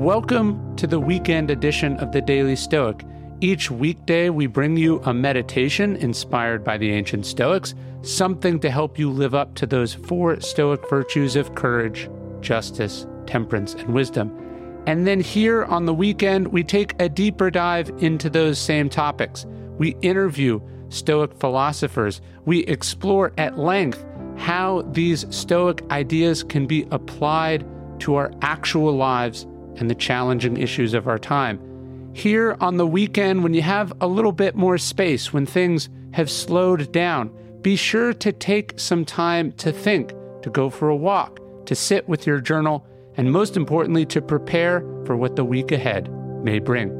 Welcome to the weekend edition of the Daily Stoic. Each weekday, we bring you a meditation inspired by the ancient Stoics, something to help you live up to those four Stoic virtues of courage, justice, temperance, and wisdom. And then here on the weekend, we take a deeper dive into those same topics. We interview Stoic philosophers. We explore at length how these Stoic ideas can be applied to our actual lives and the challenging issues of our time. Here on the weekend, when you have a little bit more space, when things have slowed down, be sure to take some time to think, to go for a walk, to sit with your journal, and most importantly, to prepare for what the week ahead may bring.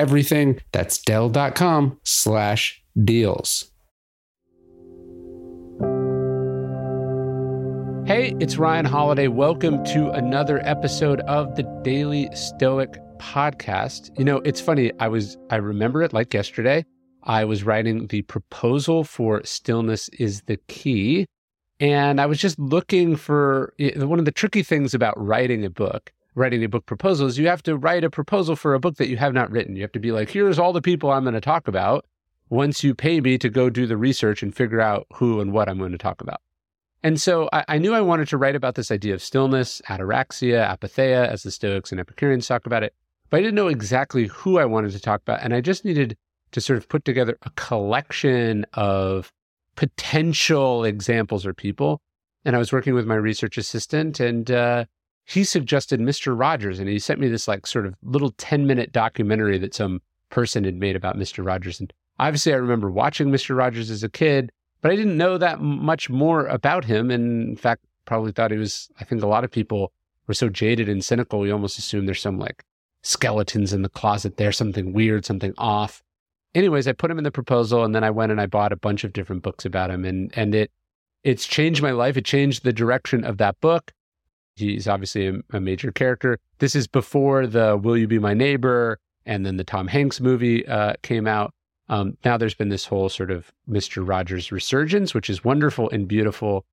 everything. That's Dell.com slash deals. Hey, it's Ryan Holiday. Welcome to another episode of the Daily Stoic podcast. You know, it's funny. I was, I remember it like yesterday. I was writing the proposal for Stillness is the Key. And I was just looking for eh, one of the tricky things about writing a book writing a book proposal is you have to write a proposal for a book that you have not written. You have to be like, here's all the people I'm going to talk about once you pay me to go do the research and figure out who and what I'm going to talk about. And so I, I knew I wanted to write about this idea of stillness, ataraxia, apatheia, as the Stoics and Epicureans talk about it. But I didn't know exactly who I wanted to talk about. And I just needed to sort of put together a collection of potential examples or people. And I was working with my research assistant and, uh, he suggested Mr. Rogers and he sent me this like sort of little 10 minute documentary that some person had made about Mr. Rogers. And obviously, I remember watching Mr. Rogers as a kid, but I didn't know that much more about him. And in fact, probably thought he was, I think a lot of people were so jaded and cynical, we almost assume there's some like skeletons in the closet there, something weird, something off. Anyways, I put him in the proposal and then I went and I bought a bunch of different books about him and and it it's changed my life. It changed the direction of that book. He's obviously a, a, major character. This is before the Will You Be My Neighbor and then the Tom Hanks movie uh, came out. Um, now there's been this whole sort of Mr. Rogers resurgence, which is wonderful and beautiful.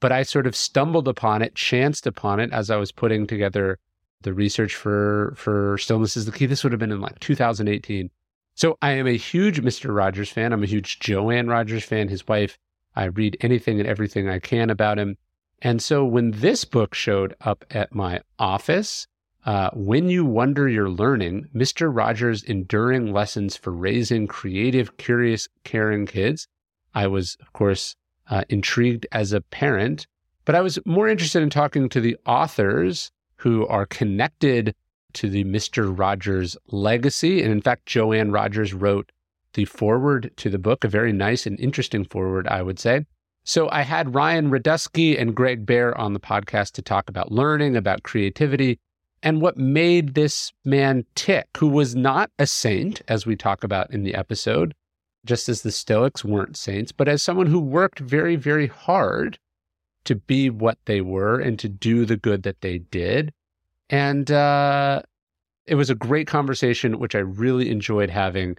But I sort of stumbled upon it, chanced upon it as I was putting together the research for for Stillness is the Key. This would have been in like 2018. So I am a huge Mr. Rogers fan. I'm a huge Joanne Rogers fan, his wife. I read anything and everything I can about him. And so when this book showed up at my office, uh, When You Wonder You're Learning, Mr. Rogers' Enduring Lessons for Raising Creative, Curious, Caring Kids, I was, of course, uh, intrigued as a parent, but I was more interested in talking to the authors who are connected to the Mr. Rogers legacy. And in fact, Joanne Rogers wrote the foreword to the book, a very nice and interesting foreword, I would say. So I had Ryan Rydzewski and Gregg Behr on the podcast to talk about learning, about creativity, and what made this man tick, who was not a saint, as we talk about in the episode, just as the Stoics weren't saints, but as someone who worked very, very hard to be what they were and to do the good that they did. And uh, it was a great conversation, which I really enjoyed having.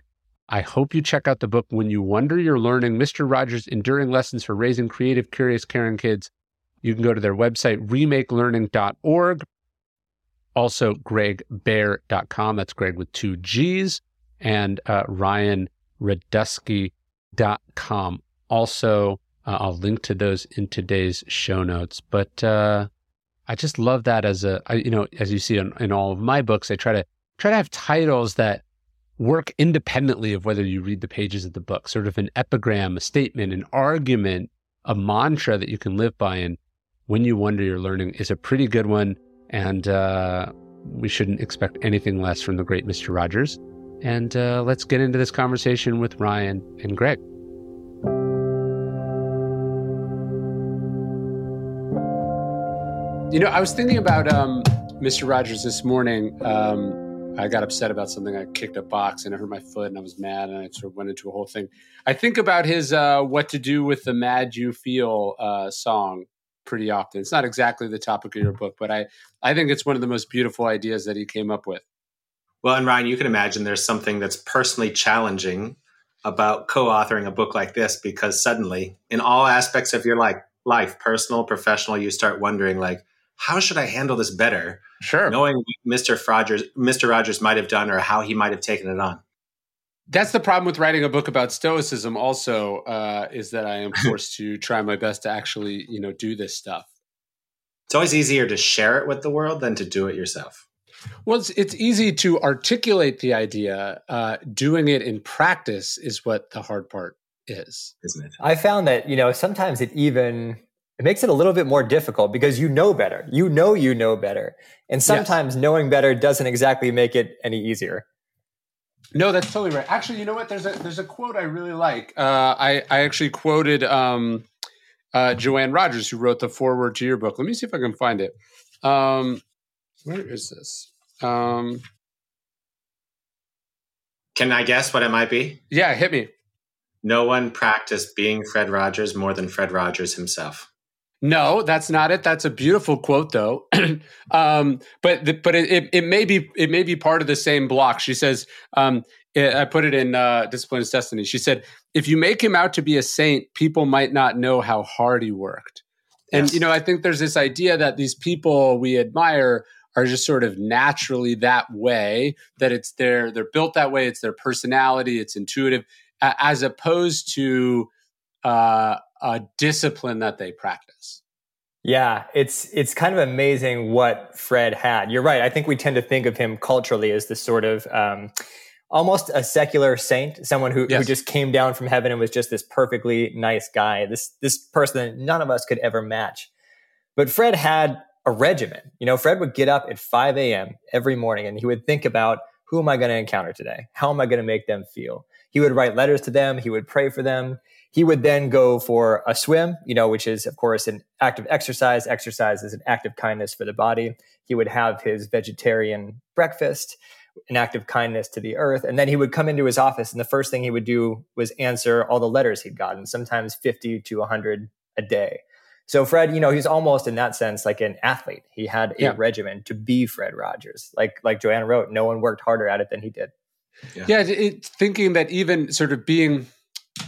I hope you check out the book When You Wonder You're Learning Mr. Rogers' Enduring Lessons for Raising Creative, Curious, Caring Kids. You can go to their website, remakelearning.org. Also, greggbehr.com. That's Gregg with two G's. And uh, ryanrydzewski.com. Also, uh, I'll link to those in today's show notes. But uh, I just love that as a, I, you know, as you see in, in all of my books, I try to try to have titles that work independently of whether you read the pages of the book, sort of an epigram, a statement, an argument, a mantra that you can live by. And when you wonder you're learning is a pretty good one. And uh, we shouldn't expect anything less from the great Mr. Rogers. And uh, let's get into this conversation with Ryan and Gregg. You know, I was thinking about um, Mr. Rogers this morning. Um, I got upset about something. I kicked a box and it hurt my foot, and I was mad, and I sort of went into a whole thing. I think about his uh, "What to Do with the Mad You Feel" uh, song pretty often. It's not exactly the topic of your book, but I I think it's one of the most beautiful ideas that he came up with. Well, and Ryan, you can imagine there's something that's personally challenging about co-authoring a book like this because suddenly, in all aspects of your life, life, personal, professional, you start wondering like, how should I handle this better? Sure. Knowing Mr. Rogers, Mr. Rogers might have done or how he might have taken it on. That's the problem with writing a book about stoicism. Also, uh, is that I am forced to try my best to actually, you know, do this stuff. It's always easier to share it with the world than to do it yourself. Well, it's, it's easy to articulate the idea. Uh, doing it in practice is what the hard part is, isn't it? I found that you know sometimes it even it makes it a little bit more difficult because you know better. You know you know better. And sometimes yes. knowing better doesn't exactly make it any easier. No, that's totally right. Actually, you know what? There's a there's a quote I really like. Uh, I I actually quoted um, uh, Joanne Rogers, who wrote the foreword to your book. Let me see if I can find it. Um, where is this? Um, can I guess what it might be? Yeah, hit me. No one practiced being Fred Rogers more than Fred Rogers himself. No, that's not it. That's a beautiful quote, though. um, but the, but it, it, may be it may be part of the same block. She says, um, it, I put it in uh, Discipline is Destiny. She said, if you make him out to be a saint, people might not know how hard he worked. And yes. you know, I think there's this idea that these people we admire are just sort of naturally that way. That it's their they're built that way. It's their personality. It's intuitive, as opposed to uh, a discipline that they practice. Yeah, it's it's kind of amazing what Fred had. You're right. I think we tend to think of him culturally as this sort of um, almost a secular saint, someone who, yes. who just came down from heaven and was just this perfectly nice guy. This this person that none of us could ever match. But Fred had a regimen. You know, Fred would get up at 5 a.m. every morning and he would think about who am I going to encounter today? How am I going to make them feel? He would write letters to them. He would pray for them. He would then go for a swim, you know, which is, of course, an act of exercise. Exercise is an act of kindness for the body. He would have his vegetarian breakfast, an act of kindness to the earth. And then he would come into his office, and the first thing he would do was answer all the letters he'd gotten, sometimes 50 to 100 a day. So Fred, you know, he's almost in that sense like an athlete. He had a yeah. regimen to be Fred Rogers. Like like Joanne wrote, no one worked harder at it than he did. Yeah, yeah it, thinking that even sort of being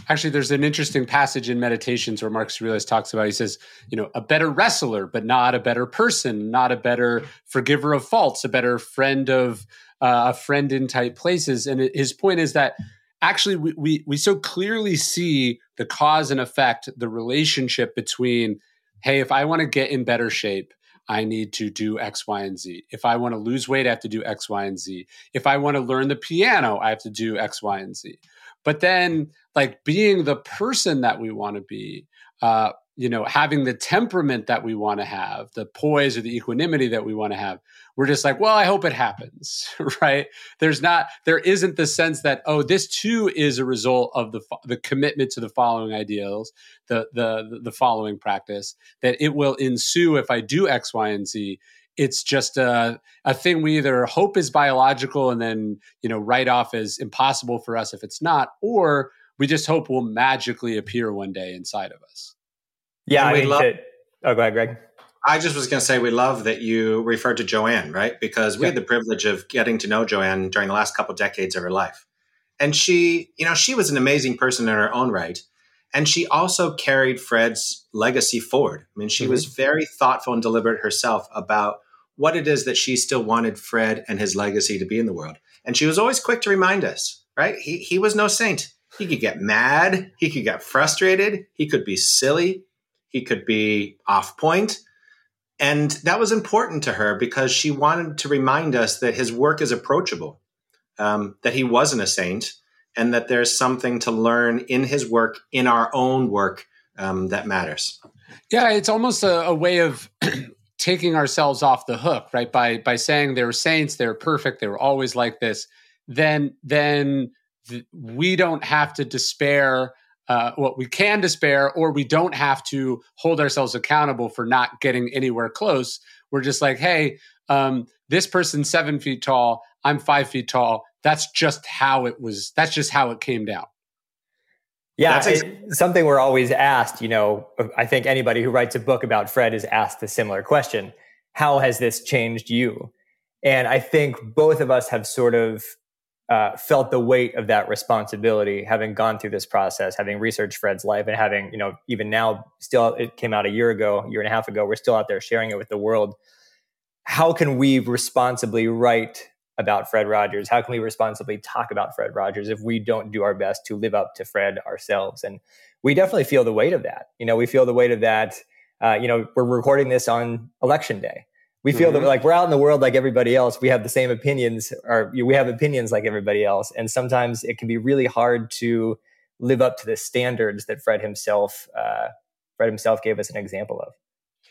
actually there's an interesting passage in meditations where marcus aurelius talks about he says you know a better wrestler but not a better person not a better forgiver of faults a better friend of uh, a friend in tight places and his point is that actually we, we we so clearly see the cause and effect the relationship between hey if i want to get in better shape I need to do X, Y, and Z. If I want to lose weight, I have to do X, Y, and Z. If I want to learn the piano, I have to do X, Y, and Z. But then, like being the person that we want to be, uh, you know, having the temperament that we want to have, the poise or the equanimity that we want to have, we're just like, well, I hope it happens, right? There's not, there isn't the sense that, oh, this too is a result of the the commitment to the following ideals, the the the following practice, that it will ensue if I do X, Y, and Z it's just a, a thing we either hope is biological and then you know write off as impossible for us if it's not or we just hope will magically appear one day inside of us yeah I mean, love, oh go ahead gregg i just was going to say we love that you referred to joanne right because we yeah. had the privilege of getting to know joanne during the last couple decades of her life and she you know she was an amazing person in her own right and she also carried Fred's legacy forward. I mean, she mm-hmm. was very thoughtful and deliberate herself about what it is that she still wanted Fred and his legacy to be in the world. And she was always quick to remind us, right? He, he was no saint. He could get mad. He could get frustrated. He could be silly. He could be off point. And that was important to her because she wanted to remind us that his work is approachable, um, that he wasn't a saint, and that there's something to learn in his work, in our own work, um, that matters. Yeah, it's almost a, a way of taking ourselves off the hook, right? By by saying they were saints, they were perfect, they were always like this. Then then th- we don't have to despair uh, well, we can despair, or we don't have to hold ourselves accountable for not getting anywhere close. We're just like, hey, um, this person's seven feet tall. I'm five feet tall. That's just how it was. That's just how it came down. Yeah, ex- something we're always asked. You know, I think anybody who writes a book about Fred is asked a similar question: How has this changed you? And I think both of us have sort of uh, felt the weight of that responsibility, having gone through this process, having researched Fred's life, and having, you know, even now, still, it came out a year ago, year and a half ago, we're still out there sharing it with the world. How can we responsibly write about Fred Rogers? How can we responsibly talk about Fred Rogers if we don't do our best to live up to Fred ourselves? And we definitely feel the weight of that. You know, we feel the weight of that. Uh, you know, we're recording this on election day we feel mm-hmm. that like we're out in the world like everybody else we have the same opinions or we have opinions like everybody else and sometimes it can be really hard to live up to the standards that fred himself uh, fred himself gave us an example of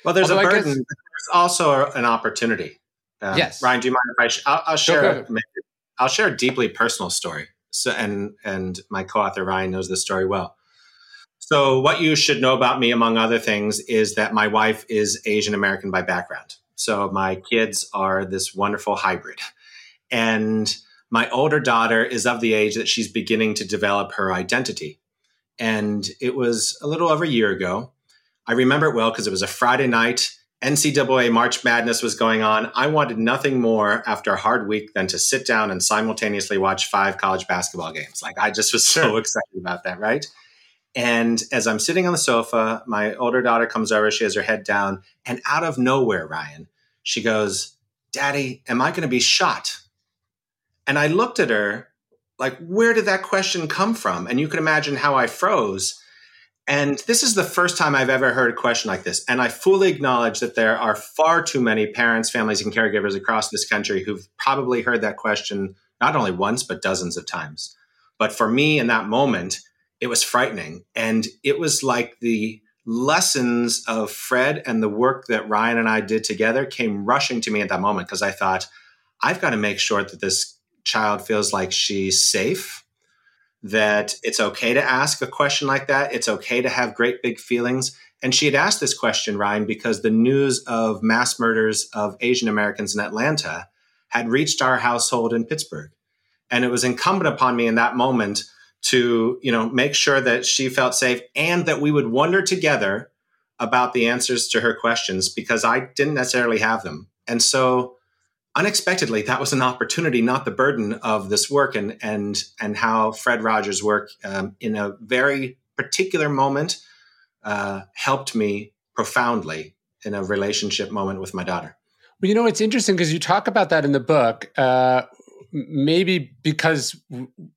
well there's Although a burden guess, there's also an opportunity uh, yes ryan do you mind if i sh- I'll, I'll, share i'll share a deeply personal story so and and my co-author ryan knows this story well so what you should know about me among other things is that my wife is asian american by background so my kids are this wonderful hybrid. And my older daughter is of the age that she's beginning to develop her identity. And it was a little over a year ago. I remember it well because it was a Friday night. NCAA March Madness was going on. I wanted nothing more after a hard week than to sit down and simultaneously watch five college basketball games. Like I just was so excited about that, right? And as I'm sitting on the sofa, my older daughter comes over, she has her head down, and out of nowhere, Ryan, she goes, Daddy, am I going to be shot? And I looked at her like, where did that question come from? And you can imagine how I froze. And this is the first time I've ever heard a question like this. And I fully acknowledge that there are far too many parents, families, and caregivers across this country who've probably heard that question not only once, but dozens of times. But for me in that moment, it was frightening. And it was like the lessons of Fred and the work that Ryan and I did together came rushing to me at that moment because I thought, I've got to make sure that this child feels like she's safe, that it's okay to ask a question like that. It's okay to have great big feelings. And she had asked this question, Ryan, because the news of mass murders of Asian Americans in Atlanta had reached our household in Pittsburgh. And it was incumbent upon me in that moment to you know make sure that she felt safe and that we would wonder together about the answers to her questions because I didn't necessarily have them. And so unexpectedly that was an opportunity not the burden of this work and and and how Fred Rogers work um, in a very particular moment uh, helped me profoundly in a relationship moment with my daughter. Well, you know, it's interesting because you talk about that in the book. Uh, maybe because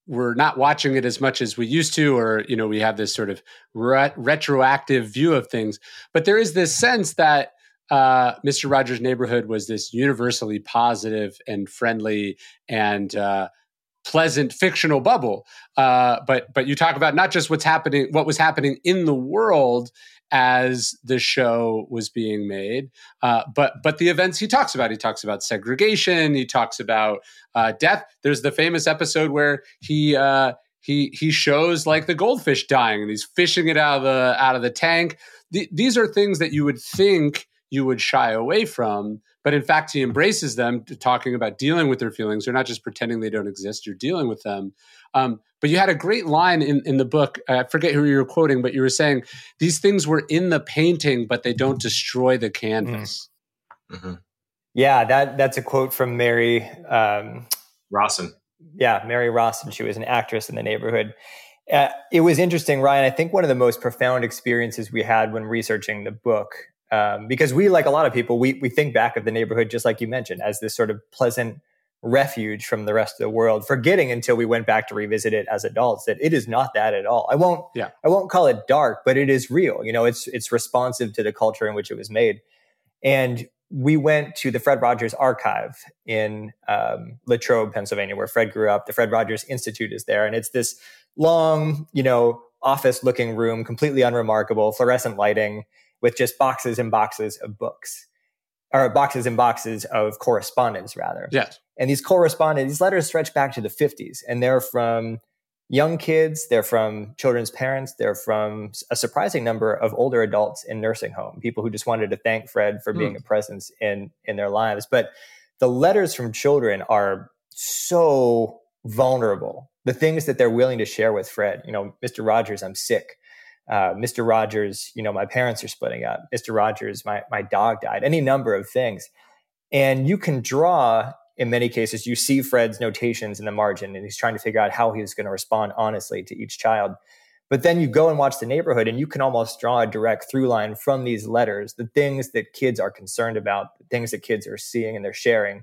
we're not watching it as much as we used to or you know we have this sort of ret- retroactive view of things but there is this sense that uh, mr rogers neighborhood was this universally positive and friendly and uh, pleasant fictional bubble uh, but but you talk about not just what's happening what was happening in the world as the show was being made. Uh, but but the events he talks about, he talks about segregation, he talks about uh, death. There's the famous episode where he he he shows like the goldfish dying, and he's fishing it out of the out of the tank. The, these are things that you would think you would shy away from. But in fact, he embraces them, talking about dealing with their feelings. You're not just pretending they don't exist, you're dealing with them. Um, but you had a great line in, in the book. I forget who you were quoting, but you were saying these things were in the painting, but they don't destroy the canvas. Mm-hmm. Yeah, that that's a quote from Mary um, Rawson. Yeah, Mary Rawson. She was an actress in the neighborhood. Uh, it was interesting, Ryan. I think one of the most profound experiences we had when researching the book, um, because we, like a lot of people, we we think back of the neighborhood just like you mentioned as this sort of pleasant refuge from the rest of the world, forgetting until we went back to revisit it as adults that it is not that at all. I won't yeah. I won't call it dark, but it is real. You know, it's it's responsive to the culture in which it was made. And we went to the Fred Rogers Archive in um, Latrobe, Pennsylvania, where Fred grew up. The Fred Rogers Institute is there, and it's this long, you know, office-looking room, completely unremarkable, fluorescent lighting, with just boxes and boxes of books, or boxes and boxes of correspondence, rather. Yes. And these correspondence, these letters stretch back to the 50s, and they're from young kids, they're from children's parents, they're from a surprising number of older adults in nursing home, people who just wanted to thank Fred for being mm. a presence in in their lives. But the letters from children are so vulnerable. The things that they're willing to share with Fred, you know, Mr. Rogers, I'm sick. Uh, Mr. Rogers, you know, my parents are splitting up. Mr. Rogers, my my dog died. Any number of things, and you can draw in many cases, you see Fred's notations in the margin and he's trying to figure out how he's going to respond honestly to each child. But then you go and watch the neighborhood and you can almost draw a direct through line from these letters, the things that kids are concerned about, the things that kids are seeing and they're sharing.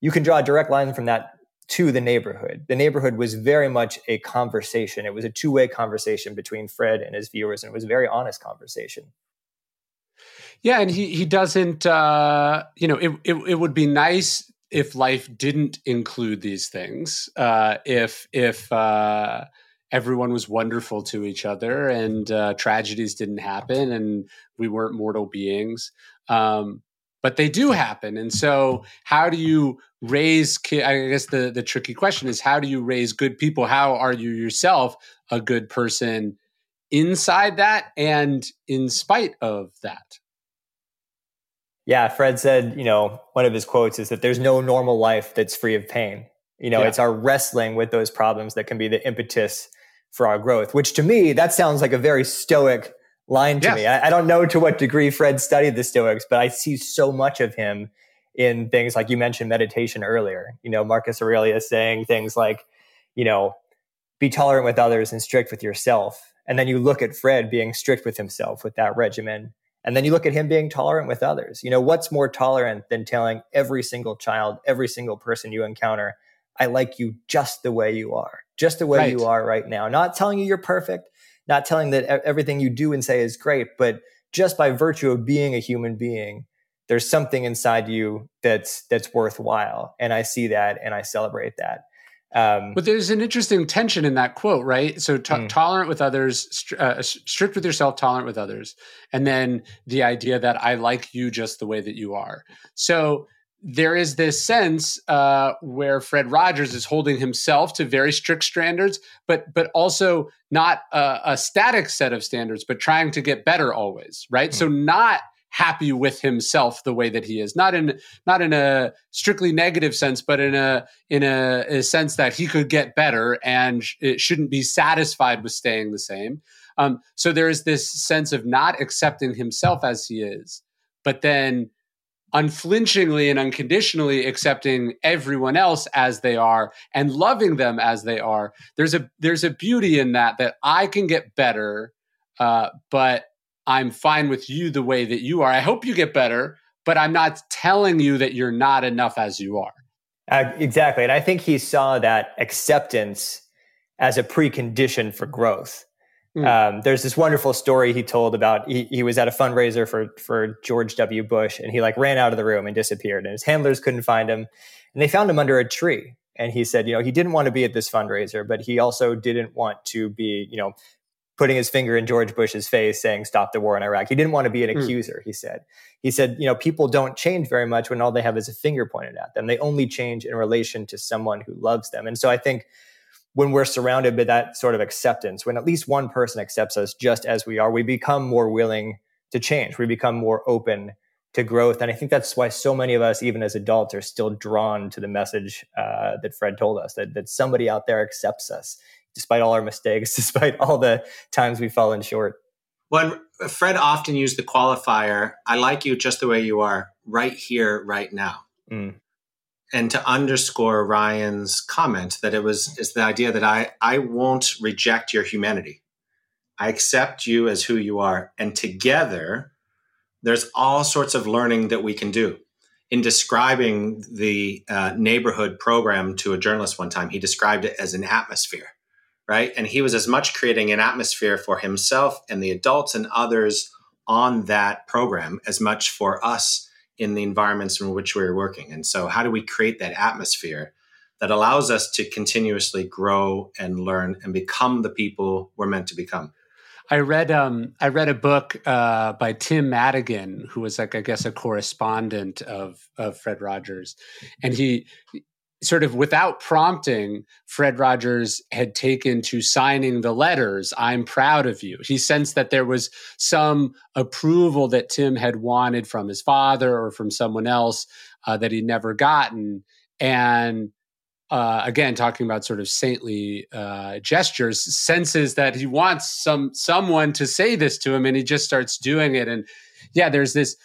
You can draw a direct line from that to the neighborhood. The neighborhood was very much a conversation. It was a two way conversation between Fred and his viewers, and it was a very honest conversation. Yeah, and he he doesn't. Uh, you know, it, it it would be nice if life didn't include these things, uh, if if uh, everyone was wonderful to each other and uh, tragedies didn't happen and we weren't mortal beings, um, but they do happen. And so, how do you raise? I guess the the tricky question is how do you raise good people? How are you yourself a good person inside that and in spite of that? Yeah, Fred said, you know, one of his quotes is that there's no normal life that's free of pain. You know, yeah. it's our wrestling with those problems that can be the impetus for our growth, which to me, that sounds like a very stoic line to yes. me. I, I, don't know to what degree Fred studied the Stoics, but I see so much of him in things like you mentioned meditation earlier. You know, Marcus Aurelius saying things like, you know, be tolerant with others and strict with yourself. And then you look at Fred being strict with himself with that regimen and then you look at him being tolerant with others. You know, what's more tolerant than telling every single child, every single person you encounter, I like you just the way you are, just the way right. you are right now. Not telling you you're perfect, not telling that everything you do and say is great, but just by virtue of being a human being, there's something inside you that's that's worthwhile. And I see that and I celebrate that. Um, but there's an interesting tension in that quote, right? So t- mm. tolerant with others, uh, strict with yourself, tolerant with others, and then the idea that I like you just the way that you are. So there is this sense uh, where Fred Rogers is holding himself to very strict standards, but but also not a, a static set of standards, but trying to get better always, right? Mm. So not happy with himself the way that he is not in not in a strictly negative sense but in a in a, a sense that he could get better and it shouldn't be satisfied with staying the same um, so there is this sense of not accepting himself as he is but then unflinchingly and unconditionally accepting everyone else as they are and loving them as they are there's a there's a beauty in that that i can get better uh, but I'm fine with you the way that you are. I hope you get better, but I'm not telling you that you're not enough as you are. Uh, exactly. And I think he saw that acceptance as a precondition for growth. Mm. Um, there's this wonderful story he told about he, he, was at a fundraiser for for George W. Bush and he like ran out of the room and disappeared and his handlers couldn't find him and they found him under a tree and he said you know he didn't want to be at this fundraiser but he also didn't want to be you know putting his finger in George Bush's face saying, stop the war in Iraq. He didn't want to be an mm. accuser, he said. He said, you know, people don't change very much when all they have is a finger pointed at them. They only change in relation to someone who loves them. And so I think when we're surrounded by that sort of acceptance, when at least one person accepts us just as we are, we become more willing to change. We become more open to growth. And I think that's why so many of us, even as adults, are still drawn to the message uh, that Fred told us that, that somebody out there accepts us despite all our mistakes, despite all the times we've fallen short. Well, Fred often used the qualifier, I like you just the way you are, right here, right now. Mm. And to underscore Ryan's comment that it was is the idea that I, I won't reject your humanity. I accept you as who you are. And together, there's all sorts of learning that we can do. In describing the uh, neighborhood program to a journalist one time, he described it as an atmosphere right? And he was as much creating an atmosphere for himself and the adults and others on that program as much for us in the environments in which we are working. And so, how do we create that atmosphere that allows us to continuously grow and learn and become the people we're meant to become? I read um, I read a book uh, by Tim Madigan, who was like I guess a correspondent of of Fred Rogers, and he sort of without prompting, Fred Rogers had taken to signing the letters, I'm proud of you. He sensed that there was some approval that Tim had wanted from his father or from someone else uh, that he'd never gotten. And uh, again, talking about sort of saintly uh, gestures, senses that he wants some someone to say this to him, and he just starts doing it. And yeah, there's this.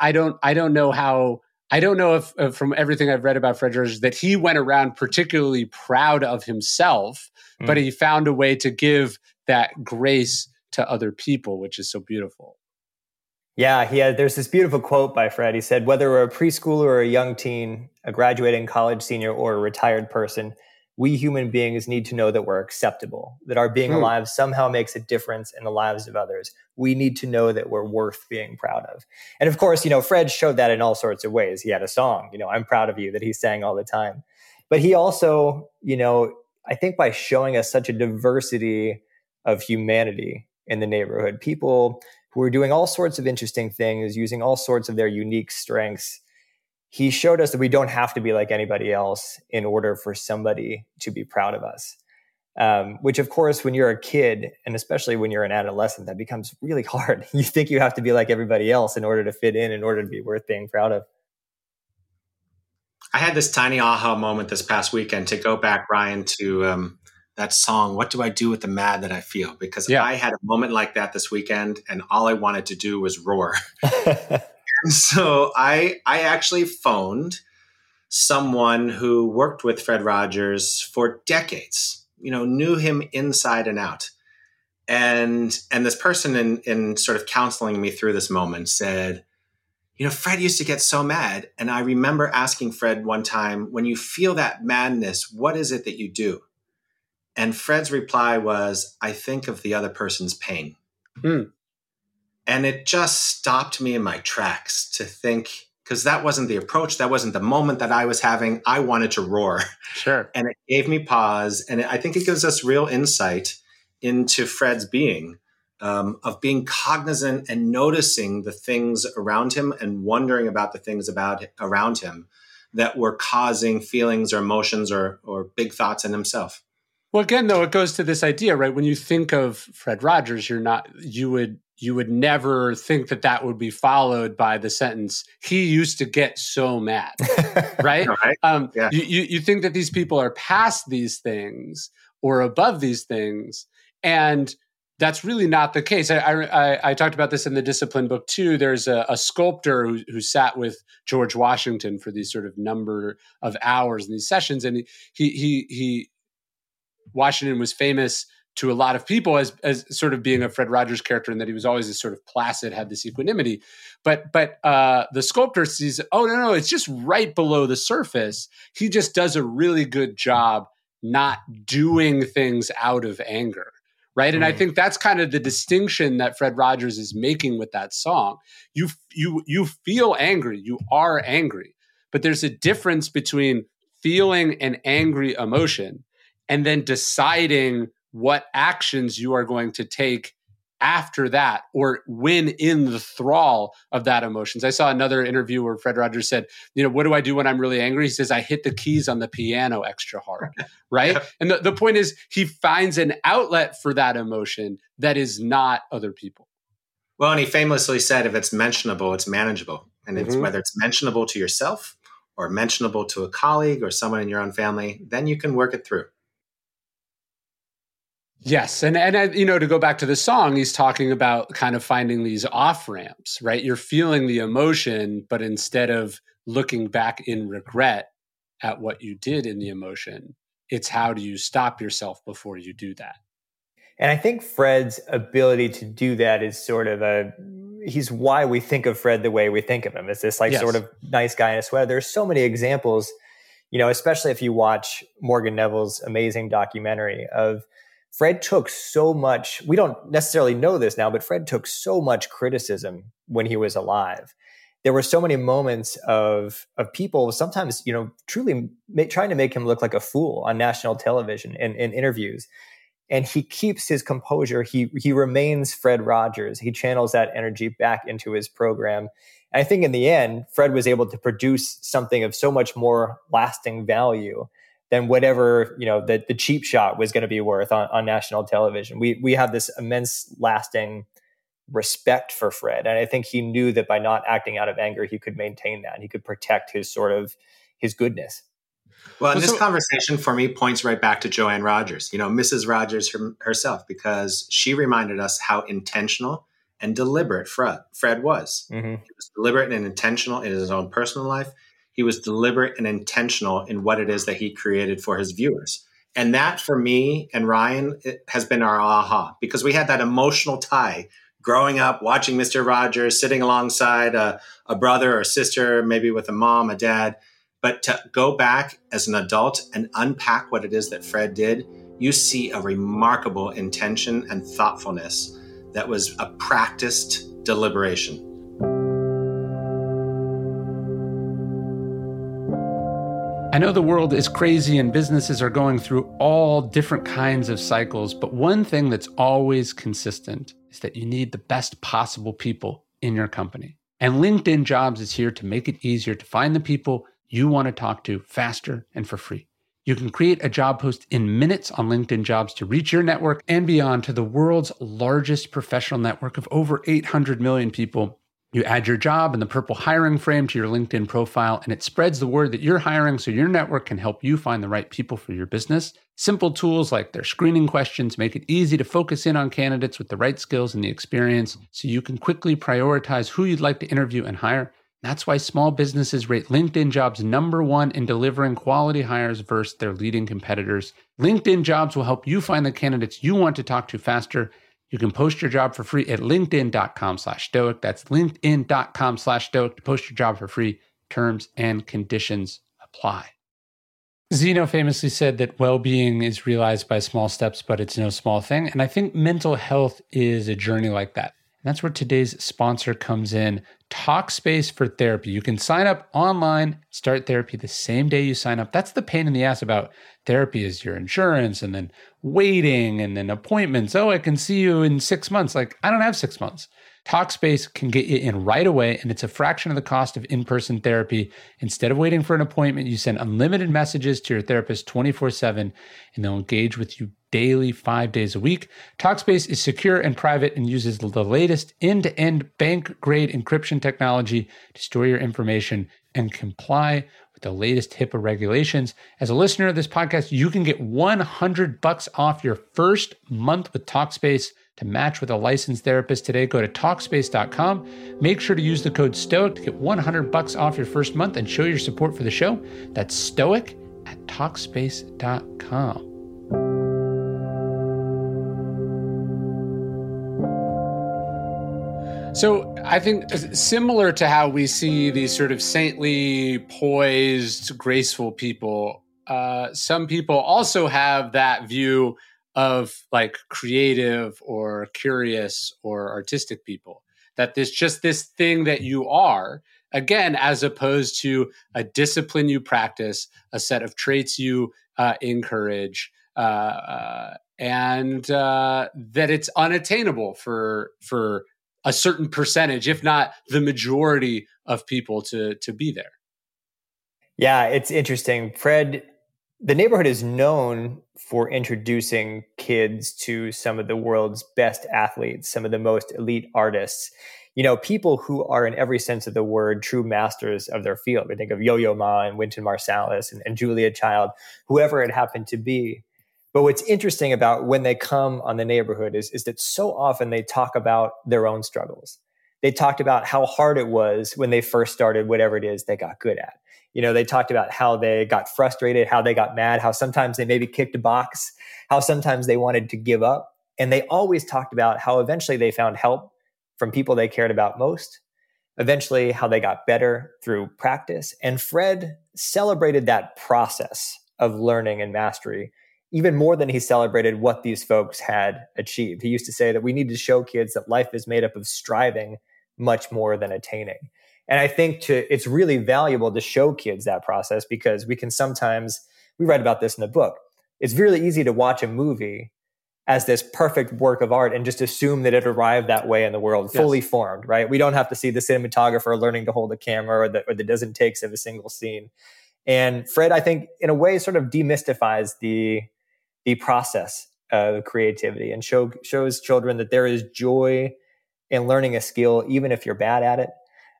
I don't. I don't know how I don't know if, from everything I've read about Fred George that he went around particularly proud of himself, mm. but he found a way to give that grace to other people, which is so beautiful. Yeah, he had, there's this beautiful quote by Fred. He said, "Whether we're a preschooler or a young teen, a graduating college senior or a retired person, we human beings need to know that we're acceptable, that our being hmm. alive somehow makes a difference in the lives of others. We need to know that we're worth being proud of. And of course, you know, Fred showed that in all sorts of ways. He had a song, you know, I'm proud of you that he sang all the time. But he also, you know, I think by showing us such a diversity of humanity in the neighborhood, people who are doing all sorts of interesting things, using all sorts of their unique strengths he showed us that we don't have to be like anybody else in order for somebody to be proud of us. Um, which, of course, when you're a kid, and especially when you're an adolescent, that becomes really hard. You think you have to be like everybody else in order to fit in, in order to be worth being proud of. I had this tiny aha moment this past weekend to go back, Ryan, to um, that song, What Do I Do with the Mad That I Feel? Because yeah. I had a moment like that this weekend, and all I wanted to do was roar. so I I actually phoned someone who worked with Fred Rogers for decades. You know, knew him inside and out. And and this person in in sort of counseling me through this moment said, you know, Fred used to get so mad. And I remember asking Fred one time, when you feel that madness, what is it that you do? And Fred's reply was, I think of the other person's pain. Hmm. And it just stopped me in my tracks to think, because that wasn't the approach. That wasn't the moment that I was having. I wanted to roar. Sure. And it gave me pause. And I think it gives us real insight into Fred's being um, of being cognizant and noticing the things around him and wondering about the things about around him that were causing feelings or emotions or, or big thoughts in himself. Well, again, though, it goes to this idea, right? When you think of Fred Rogers, you're not, you would you would never think that that would be followed by the sentence he used to get so mad right, right. Um, yeah. you, you, you think that these people are past these things or above these things and that's really not the case. I, I, I, talked about this in the discipline book too. There's a, a sculptor who, who, sat with George Washington for these sort of number of hours in these sessions, and he he he, he Washington was famous to a lot of people as as sort of being a Fred Rogers character and that he was always this sort of placid, had this equanimity. But but uh, the sculptor sees, oh no no, it's just right below the surface. He just does a really good job not doing things out of anger. Right. And mm. I think that's kind of the distinction that Fred Rogers is making with that song. You you you feel angry, you are angry, but there's a difference between feeling an angry emotion and then deciding what actions you are going to take after that or when in the thrall of that emotions. I saw another interview where Fred Rogers said, you know, what do I do when I'm really angry? He says, I hit the keys on the piano extra hard. Right. And the, the point is, he finds an outlet for that emotion that is not other people. Well, and he famously said, if it's mentionable, it's manageable. And mm-hmm. it's whether it's mentionable to yourself or mentionable to a colleague or someone in your own family, then you can work it through. Yes, and and you know to go back to the song, he's talking about kind of finding these off ramps, right? You're feeling the emotion, but instead of looking back in regret at what you did in the emotion, it's how do you stop yourself before you do that? And I think Fred's ability to do that is sort of a he's why we think of Fred the way we think of him. Is this like yes. sort of nice guy in a sweater? There's so many examples, you know, especially if you watch Morgan Neville's amazing documentary of Fred took so much, we don't necessarily know this now, but Fred took so much criticism when he was alive. There were so many moments of of people sometimes, you know, truly trying to make him look like a fool on national television and in interviews. and he keeps his composure. He he remains Fred Rogers. He channels that energy back into his program. And I think in the end, Fred was able to produce something of so much more lasting value than whatever you know the, the cheap shot was going to be worth on, on national television. We we have this immense lasting respect for Fred, and I think he knew that by not acting out of anger, he could maintain that. He could protect his sort of his goodness. Well, and this conversation for me points right back to Joanne Rogers, you know, Mrs. Rogers her, herself, because she reminded us how intentional and deliberate Fred, Fred was. Mm-hmm. He was deliberate and intentional in his own personal life. He was deliberate and intentional in what it is that he created for his viewers. And that for me and Ryan has been our aha because we had that emotional tie growing up, watching Mr. Rogers, sitting alongside a, a brother or sister, maybe with a mom, a dad but to go back as an adult and unpack what it is that Fred did, you see a remarkable intention and thoughtfulness that was a practiced deliberation. Know the world is crazy and businesses are going through all different kinds of cycles, but one thing that's always consistent is that you need the best possible people in your company. And LinkedIn Jobs is here to make it easier to find the people you want to talk to faster and for free. You can create a job post in minutes on LinkedIn Jobs to reach your network and beyond to the world's largest professional network of over 800 million people. You add your job and the purple hiring frame to your LinkedIn profile, and it spreads the word that you're hiring so your network can help you find the right people for your business. Simple tools like their screening questions make it easy to focus in on candidates with the right skills and the experience so you can quickly prioritize who you'd like to interview and hire. That's why small businesses rate LinkedIn jobs number one in delivering quality hires versus their leading competitors. LinkedIn jobs will help you find the candidates you want to talk to faster. You can post your job for free at linkedin.com slash stoic. That's linkedin.com slash stoic to post your job for free. Terms and conditions apply. Zeno famously said that well being is realized by small steps, but it's no small thing. And I think mental health is a journey like that. And that's where today's sponsor comes in Talkspace for therapy. You can sign up online, start therapy the same day you sign up. That's the pain in the ass about therapy is your insurance and then waiting and then appointments. Oh, I can see you in 6 months. Like I don't have 6 months. Talkspace can get you in right away, and it's a fraction of the cost of in person therapy. Instead of waiting for an appointment, you send unlimited messages to your therapist 24 7, and they'll engage with you daily, five days a week. Talkspace is secure and private and uses the latest end to end bank grade encryption technology to store your information and comply with the latest HIPAA regulations. As a listener of this podcast, you can get 100 bucks off your first month with Talkspace. To match with a licensed therapist today, go to Talkspace.com. Make sure to use the code STOIC to get 100 bucks off your first month and show your support for the show. That's STOIC at Talkspace.com. So I think similar to how we see these sort of saintly, poised, graceful people, uh, some people also have that view of like creative or curious or artistic people. That there's just this thing that you are, again, as opposed to a discipline you practice, a set of traits you uh, encourage, uh, uh, and uh, that it's unattainable for for a certain percentage, if not the majority of people to to be there. Yeah, it's interesting. Fred, the neighborhood is known for introducing kids to some of the world's best athletes, some of the most elite artists. You know, people who are, in every sense of the word, true masters of their field. We think of Yo Yo Ma and Wynton Marsalis and, and Julia Child, whoever it happened to be. But what's interesting about when they come on the neighborhood is, is that so often they talk about their own struggles. They talked about how hard it was when they first started whatever it is they got good at. You know, they talked about how they got frustrated, how they got mad, how sometimes they maybe kicked a box, how sometimes they wanted to give up. And they always talked about how eventually they found help from people they cared about most, eventually, how they got better through practice. And Fred celebrated that process of learning and mastery even more than he celebrated what these folks had achieved. He used to say that we need to show kids that life is made up of striving much more than attaining. And I think to it's really valuable to show kids that process because we can sometimes we write about this in the book. It's really easy to watch a movie as this perfect work of art and just assume that it arrived that way in the world, fully yes. formed, right? We don't have to see the cinematographer learning to hold a camera or the, or the dozen takes of a single scene. And Fred, I think, in a way, sort of demystifies the the process of creativity and show, shows children that there is joy in learning a skill, even if you're bad at it.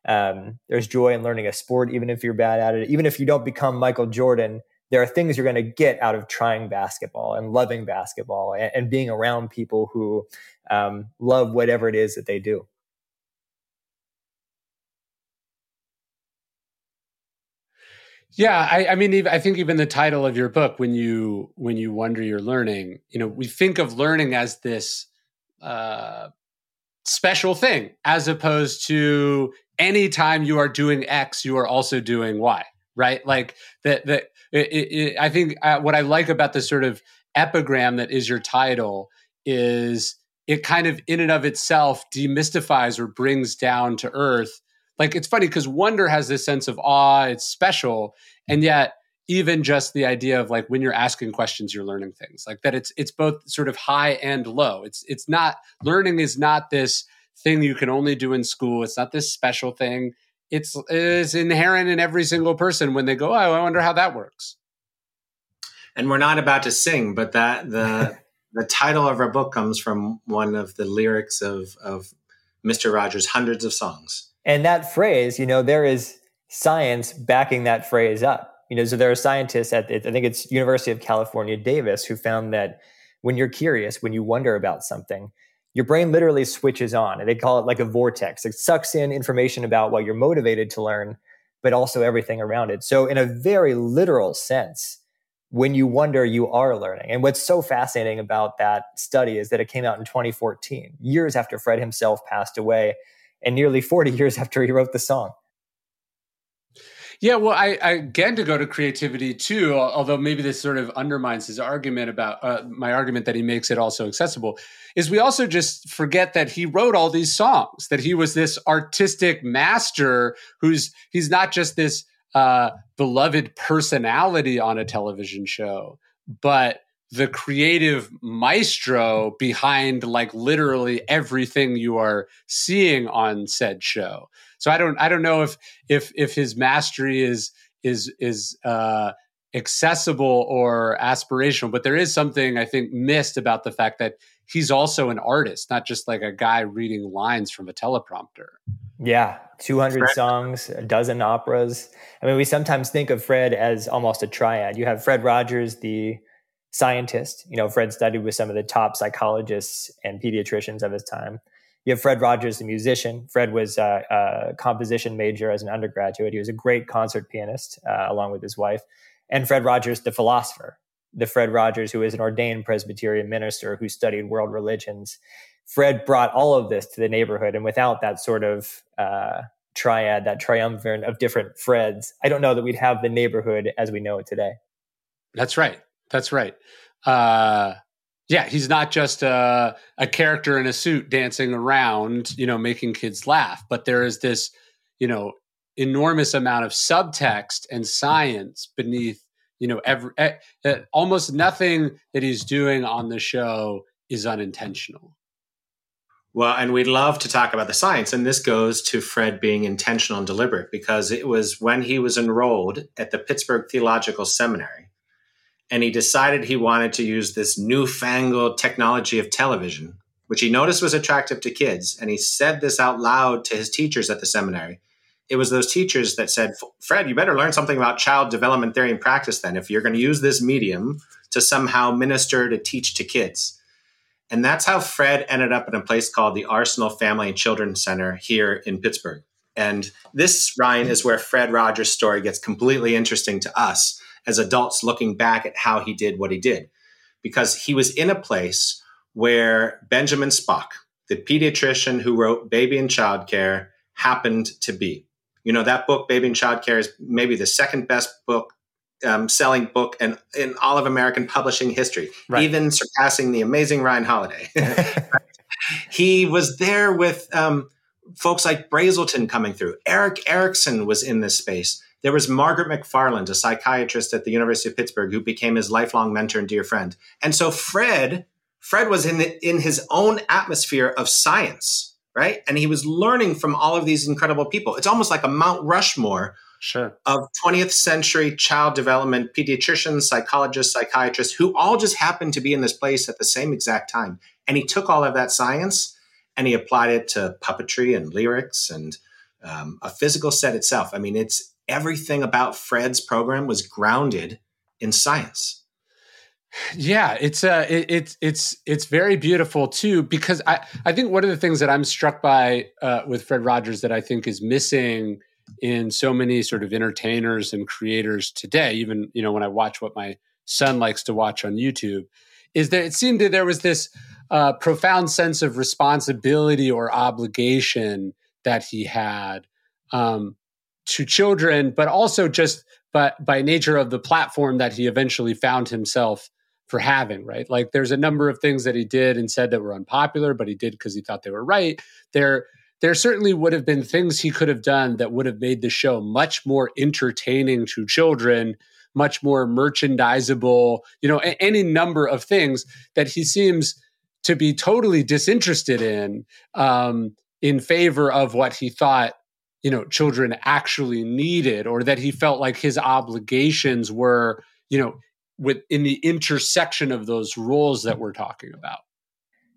Um, there's joy in learning a sport, even if you're bad at it. Even if you don't become Michael Jordan, there are things you're going to get out of trying basketball and loving basketball and, and being around people who um, love whatever it is that they do. Yeah, I, I, mean, I think even the title of your book, when you when you wonder you're learning, you know, we think of learning as this uh, special thing, as opposed to anytime you are doing X, you are also doing Y, right? Like that. That I think uh, what I like about the sort of epigram that is your title is it kind of in and of itself demystifies or brings down to earth like it's funny because wonder has this sense of awe it's special and yet even just the idea of like when you're asking questions you're learning things like that it's it's both sort of high and low it's it's not learning is not this thing you can only do in school. It's not this special thing. It's is inherent in every single person. When they go oh i wonder how that works. And we're not about to sing but that the the title of our book comes from one of the lyrics of of mr rogers hundreds of songs. And that phrase, you know, there is science backing that phrase up. You know, so there are scientists at, I think it's University of California, Davis, who found that when you're curious, when you wonder about something, your brain literally switches on and they call it like a vortex. It sucks in information about what you're motivated to learn, but also everything around it. So in a very literal sense, when you wonder, you are learning. And what's so fascinating about that study is that it came out in 2014, years after Fred himself passed away and nearly 40 years after he wrote the song. Yeah, well, I, I, again to go to creativity too. Although maybe this sort of undermines his argument about uh, my argument that he makes it also accessible. Is we also just forget that he wrote all these songs. That he was this artistic master who's he's not just this uh, beloved personality on a television show, but the creative maestro behind like literally everything you are seeing on said show. So I don't I don't know if if if his mastery is is is uh accessible or aspirational, but there is something I think missed about the fact that he's also an artist, not just like a guy reading lines from a teleprompter. Yeah, 200 songs, a dozen operas. I mean, we sometimes think of Fred as almost a triad. You have Fred Rogers, the scientist. You know, Fred studied with some of the top psychologists and pediatricians of his time. You have Fred Rogers, the musician. Fred was a, composition major as an undergraduate. He was a great concert pianist, uh, along with his wife. And Fred Rogers, the philosopher, the Fred Rogers who is an ordained Presbyterian minister who studied world religions. Fred brought all of this to the neighborhood, and without that sort of uh, triad, that triumvirate of different Freds, I don't know that we'd have the neighborhood as we know it today. That's right. That's right. Uh, yeah, he's not just a, a character in a suit dancing around, you know, making kids laugh, but there is this, you know, enormous amount of subtext and science beneath, you know, every almost nothing that he's doing on the show is unintentional. Well, and we'd love to talk about the science. And this goes to Fred being intentional and deliberate because it was when he was enrolled at the Pittsburgh Theological Seminary and he decided he wanted to use this newfangled technology of television, which he noticed was attractive to kids. And he said this out loud to his teachers at the seminary. It was those teachers that said, Fred, you better learn something about child development theory and practice then, if you're going to use this medium to somehow minister to teach to kids. And that's how Fred ended up in a place called the Arsenal Family and Children's Center here in Pittsburgh. And this, Ryan, is where Fred Rogers' story gets completely interesting to us as adults looking back at how he did what he did. Because he was in a place where Benjamin Spock, the pediatrician who wrote Baby and Child Care, happened to be. You know, that book, Baby and Child Care, is maybe the second best book, um, selling book in, in all of American publishing history, right. even surpassing the amazing Ryan Holiday. he was there with um, folks like Brazelton coming through. Erik Erikson was in this space. There was Margaret McFarland, a psychiatrist at the University of Pittsburgh, who became his lifelong mentor and dear friend. And so Fred Fred was in the, in his own atmosphere of science, right? And he was learning from all of these incredible people. It's almost like a Mount Rushmore sure. of 20th century child development pediatricians, psychologists, psychiatrists who all just happened to be in this place at the same exact time. And he took all of that science and he applied it to puppetry and lyrics and um, a physical set itself. I mean, it's everything about Fred's program was grounded in science. Yeah, it's uh it, it's it's it's very beautiful too because I I think one of the things that I'm struck by uh, with Fred Rogers that I think is missing in so many sort of entertainers and creators today, even you know when I watch what my son likes to watch on YouTube, is that it seemed that there was this uh, profound sense of responsibility or obligation that he had um, to children, but also just but by nature of the platform that he eventually found himself for having, right? Like there's a number of things that he did and said that were unpopular, but he did because he thought they were right. There there certainly would have been things he could have done that would have made the show much more entertaining to children, much more merchandisable, you know, a- any number of things that he seems to be totally disinterested in um, in favor of what he thought you know children actually needed or that he felt like his obligations were you know with in the intersection of those roles that we're talking about.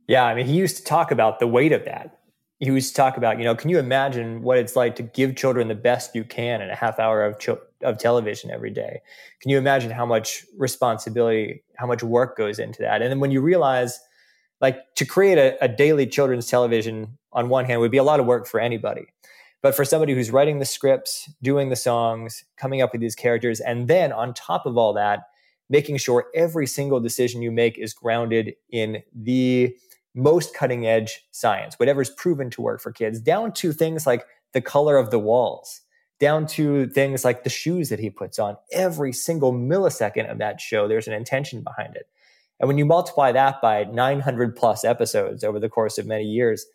Yeah i mean he used to talk about the weight of that. He used to talk about you know can you imagine what it's like to give children the best you can in a half hour of of television every day? Can you imagine how much responsibility how much work goes into that? And then when you realize like to create a, a daily children's television on one hand would be a lot of work for anybody but for somebody who's writing the scripts, doing the songs, coming up with these characters, and then on top of all that, making sure every single decision you make is grounded in the most cutting edge science, whatever's proven to work for kids, down to things like the color of the walls, down to things like the shoes that he puts on. Every single millisecond of that show, there's an intention behind it. And when you multiply that by 900 plus episodes over the course of many years,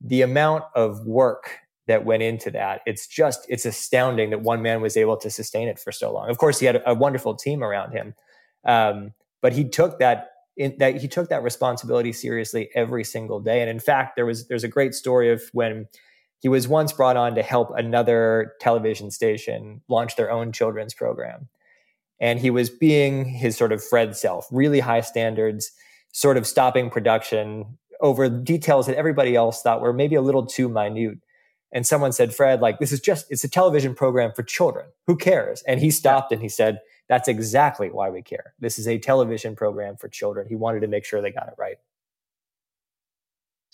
the amount of work that went into that. It's just, it's astounding that one man was able to sustain it for so long. Of course, he had a, a wonderful team around him. Um, but he took that in, that he took that responsibility seriously every single day. And in fact, there was, there's a great story of when he was once brought on to help another television station launch their own children's program. And he was being his sort of Fred self, really high standards, sort of stopping production over details that everybody else thought were maybe a little too minute and someone said, Fred, like, this is just, it's a television program for children. Who cares? And he stopped and he said, that's exactly why we care. This is a television program for children. He wanted to make sure they got it right.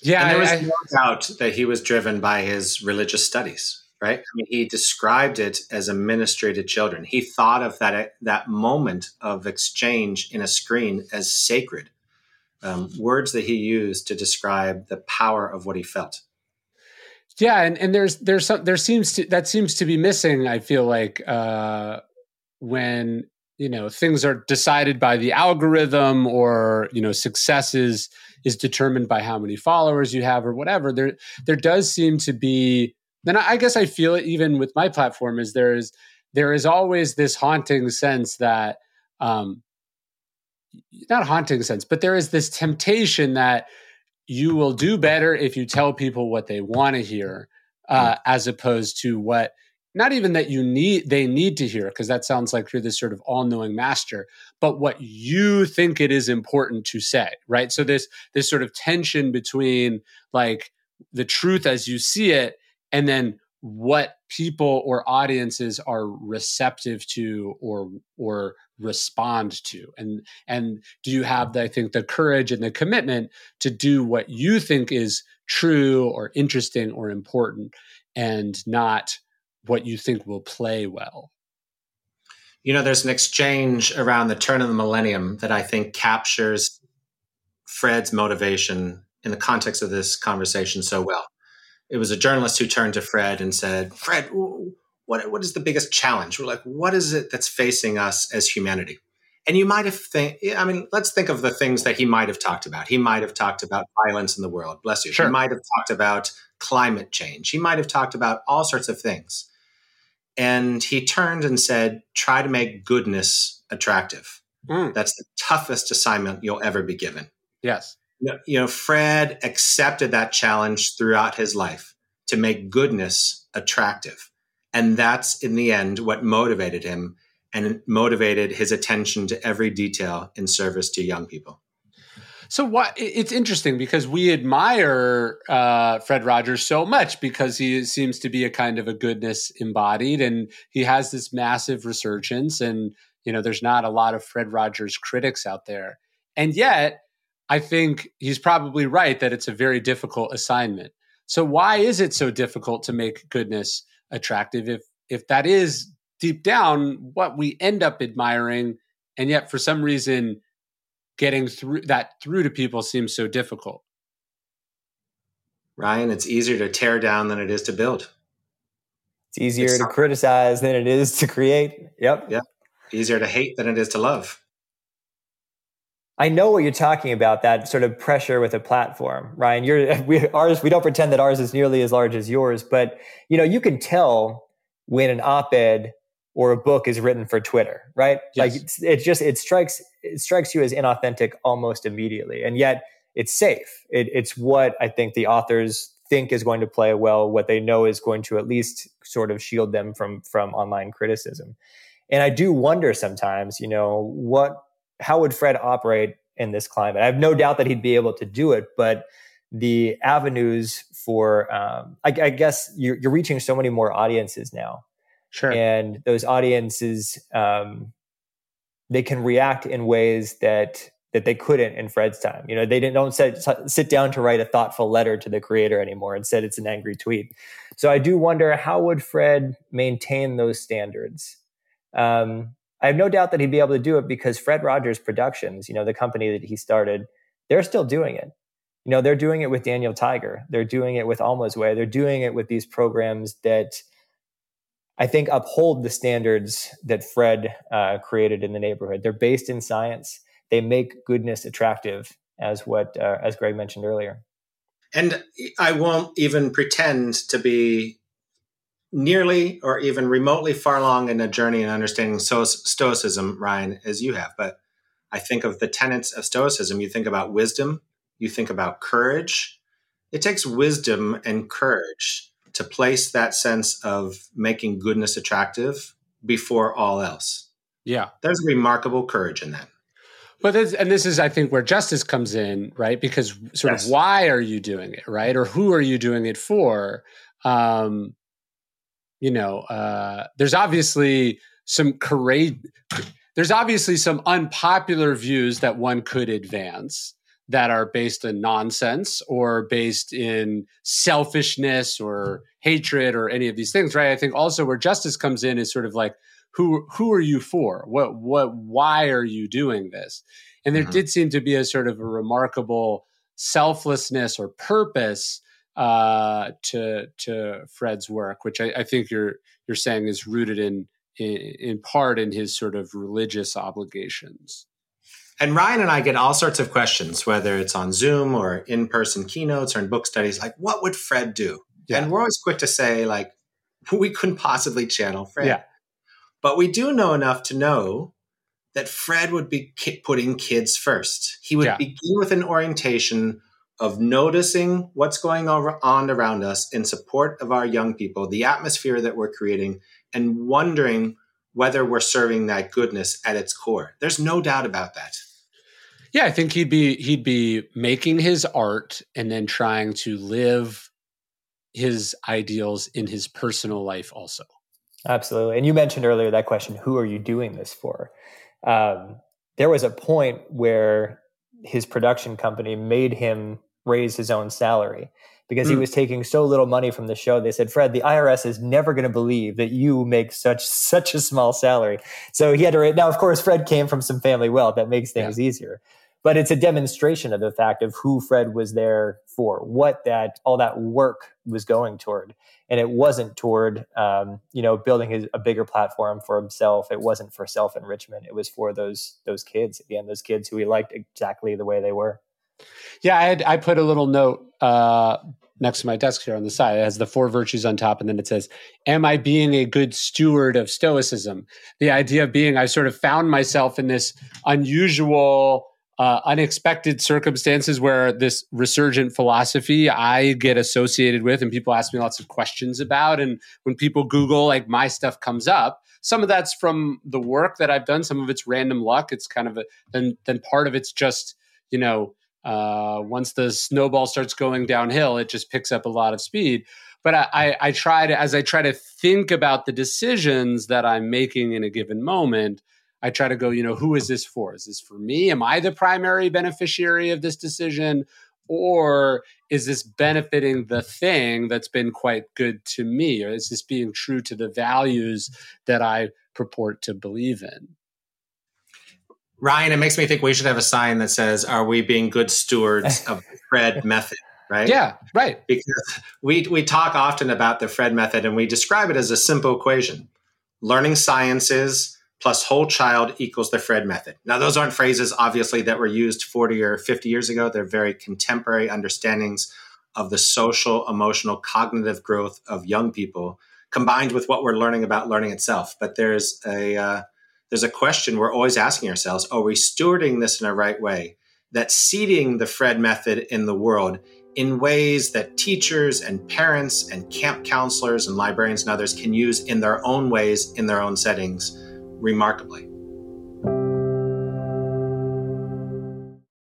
Yeah. And there was I, no doubt that he was driven by his religious studies, right? I mean, he described it as a ministry to children. He thought of that, that moment of exchange in a screen as sacred. Um, words that he used to describe the power of what he felt. Yeah, and, and there's there's some there seems to that seems to be missing. I feel like uh, when you know things are decided by the algorithm or you know success is is determined by how many followers you have or whatever. There there does seem to be. Then I guess I feel it even with my platform is there is there is always this haunting sense that um, not haunting sense, but there is this temptation that you will do better if you tell people what they want to hear uh, mm. as opposed to what not even that you need they need to hear because that sounds like you're this sort of all-knowing master but what you think it is important to say right so this this sort of tension between like the truth as you see it and then what people or audiences are receptive to or or respond to. And and do you have the, i think the courage and the commitment to do what you think is true or interesting or important and not what you think will play well? You know there's an exchange around the turn of the millennium that i think captures fred's motivation in the context of this conversation so well. It was a journalist who turned to fred and said fred what, what is the biggest challenge? We're like, what is it that's facing us as humanity? And you might have think, I mean, let's think of the things that he might have talked about. He might have talked about violence in the world. Bless you. Sure. He might have talked about climate change. He might have talked about all sorts of things. And he turned and said, try to make goodness attractive. Mm. That's the toughest assignment you'll ever be given. Yes. You know, Fred accepted that challenge throughout his life to make goodness attractive. And that's in the end what motivated him and motivated his attention to every detail in service to young people. So what it's interesting because we admire uh, Fred Rogers so much because he seems to be a kind of a goodness embodied, and he has this massive resurgence. And you know, there's not a lot of Fred Rogers critics out there, and yet I think he's probably right that it's a very difficult assignment. So why is it so difficult to make goodness attractive if if that is deep down what we end up admiring, and yet for some reason getting through that through to people seems so difficult. Ryan, it's easier to tear down than it is to build. It's easier it's to criticize than it is to create. Yep. Yep. Easier to hate than it is to love. I know what you're talking about, that sort of pressure with a platform, Ryan. You're we, ours. We don't pretend that ours is nearly as large as yours, but you know you can tell when an op-ed or a book is written for Twitter, right? Yes. Like it's, it just it strikes it strikes you as inauthentic almost immediately, and yet it's safe. It, it's what I think the authors think is going to play well, what they know is going to at least sort of shield them from from online criticism. And I do wonder sometimes, you know, what how would Fred operate in this climate? I have no doubt that he'd be able to do it, but the avenues for um, I, I guess you're, you're reaching so many more audiences now Sure. And those audiences, um, they can react in ways that that they couldn't in Fred's time. You know, they didn't don't sit sit down to write a thoughtful letter to the creator anymore. Instead, it's an angry tweet. So I do wonder how would Fred maintain those standards. Um, I have no doubt that he'd be able to do it because Fred Rogers Productions, you know, the company that he started, they're still doing it. You know, they're doing it with Daniel Tiger. They're doing it with Alma's Way. They're doing it with these programs that I think, uphold the standards that Fred uh, created in the neighborhood. They're based in science. They make goodness attractive, as what uh, as Gregg mentioned earlier. And I won't even pretend to be nearly or even remotely far along in a journey in understanding Stoicism, Ryan, as you have. But I think of the tenets of Stoicism. You think about wisdom. You think about courage. It takes wisdom and courage to place that sense of making goodness attractive before all else. Yeah. There's remarkable courage in that. But this, and this is, I think, where justice comes in, right? Because sort yes. of why are you doing it, right? Or who are you doing it for? Um, you know, uh, there's obviously some courage. There's obviously some unpopular views that one could advance that are based in nonsense or based in selfishness or hatred or any of these things right i think also where justice comes in is sort of like who who are you for what what why are you doing this and there mm-hmm. did seem to be a sort of a remarkable selflessness or purpose uh, to to Fred's work, which I, I, think you're you're saying is rooted in, in in part in his sort of religious obligations. And Ryan and I get all sorts of questions, whether it's on Zoom or in person keynotes or in book studies, like, what would Fred do? Yeah. And we're always quick to say, like, we couldn't possibly channel Fred. Yeah. But we do know enough to know that Fred would be putting kids first. He would yeah. begin with an orientation of noticing what's going on around us in support of our young people, the atmosphere that we're creating, and wondering whether we're serving that goodness at its core. There's no doubt about that. Yeah, I think he'd be he'd be making his art and then trying to live his ideals in his personal life also. Absolutely. And you mentioned earlier that question, who are you doing this for? Um, there was a point where his production company made him raise his own salary because mm. he hmm. was taking so little money from the show. They said, "Fred, the IRS is never going to believe that you make such such a small salary." So he had to. Now, of course, Fred came from some family wealth that makes things yeah. easier but it's a demonstration of the fact of who Fred was there for, what that all that work was going toward, and it wasn't toward um, you know building his, a bigger platform for himself. It wasn't for self enrichment. It was for those those kids again, those kids who he liked exactly the way they were. Yeah, I had I put a little note uh, next to my desk here on the side. It has the four virtues on top, and then it says, Am I being a good steward of Stoicism? The idea of being, I sort of found myself in this unusual uh, unexpected circumstances where this resurgent philosophy I get associated with, and people ask me lots of questions about. And when people Google, like my stuff comes up. Some of that's from the work that I've done. Some of it's random luck. It's kind of a then then part of it's just you know uh, once the snowball starts going downhill, it just picks up a lot of speed. But I, I, I try to as I try to think about the decisions that I'm making in a given moment. I try to go, you know, who is this for? Is this for me? Am I the primary beneficiary of this decision? Or is this benefiting the thing that's been quite good to me? Or is this being true to the values that I purport to believe in? Ryan, it makes me think we should have a sign that says, Are we being good stewards of the Fred method? Right? Yeah, right. Because we, we talk often about the Fred method and we describe it as a simple equation learning sciences plus whole child equals the Fred method. Now, those aren't phrases, obviously, that were used 40 or 50 years ago. They're very contemporary understandings of the social, emotional, cognitive growth of young people, combined with what we're learning about learning itself. But there's a uh, there's a question we're always asking ourselves: Are we stewarding this in a right way? That seeding the Fred method in the world in ways that teachers and parents and camp counselors and librarians and others can use in their own ways in their own settings remarkably.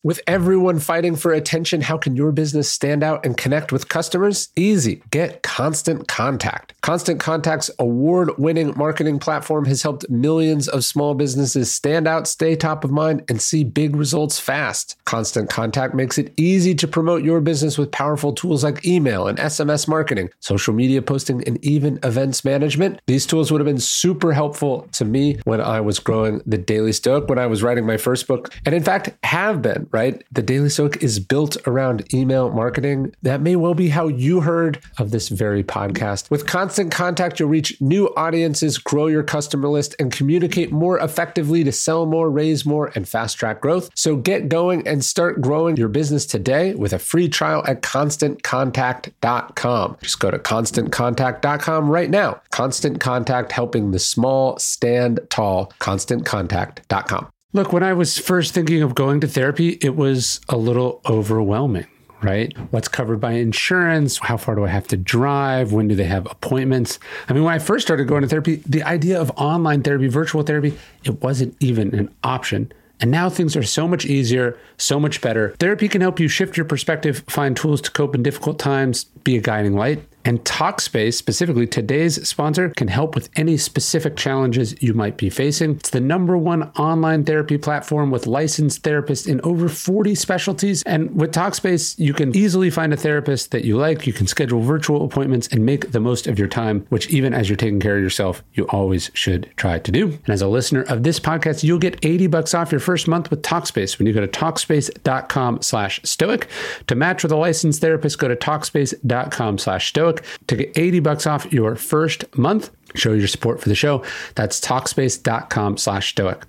With everyone fighting for attention, how can your business stand out and connect with customers? Easy. Get Constant Contact. Constant Contact's award winning marketing platform has helped millions of small businesses stand out, stay top of mind, and see big results fast. Constant Contact makes it easy to promote your business with powerful tools like email and SMS marketing, social media posting, and even events management. These tools would have been super helpful to me when I was growing the Daily Stoic, when I was writing my first book, and in fact, have been right? The Daily Stoic is built around email marketing. That may well be how you heard of this very podcast. With constant contact, you'll reach new audiences, grow your customer list, and communicate more effectively to sell more, raise more, and fast track growth. So get going and start growing your business today with a free trial at constantcontact.com. Just go to constantcontact.com right now. Constant Contact helping the small stand tall. ConstantContact.com. Look, when I was first thinking of going to therapy, it was a little overwhelming, right? What's covered by insurance? How far do I have to drive? When do they have appointments? I mean, when I first started going to therapy, the idea of online therapy, virtual therapy, it wasn't even an option. And now things are so much easier, so much better. Therapy can help you shift your perspective, find tools to cope in difficult times, be a guiding light. And Talkspace, specifically today's sponsor, can help with any specific challenges you might be facing. It's the number one online therapy platform with licensed therapists in over 40 specialties. And with Talkspace, you can easily find a therapist that you like. You can schedule virtual appointments and make the most of your time, which even as you're taking care of yourself, you always should try to do. And as a listener of this podcast, you'll get 80 bucks off your first month with Talkspace when you go to Talkspace.com slash stoic. To match with a licensed therapist, go to Talkspace.com slash stoic to get 80 bucks off your first month. Show your support for the show. That's talkspace.com slash stoic.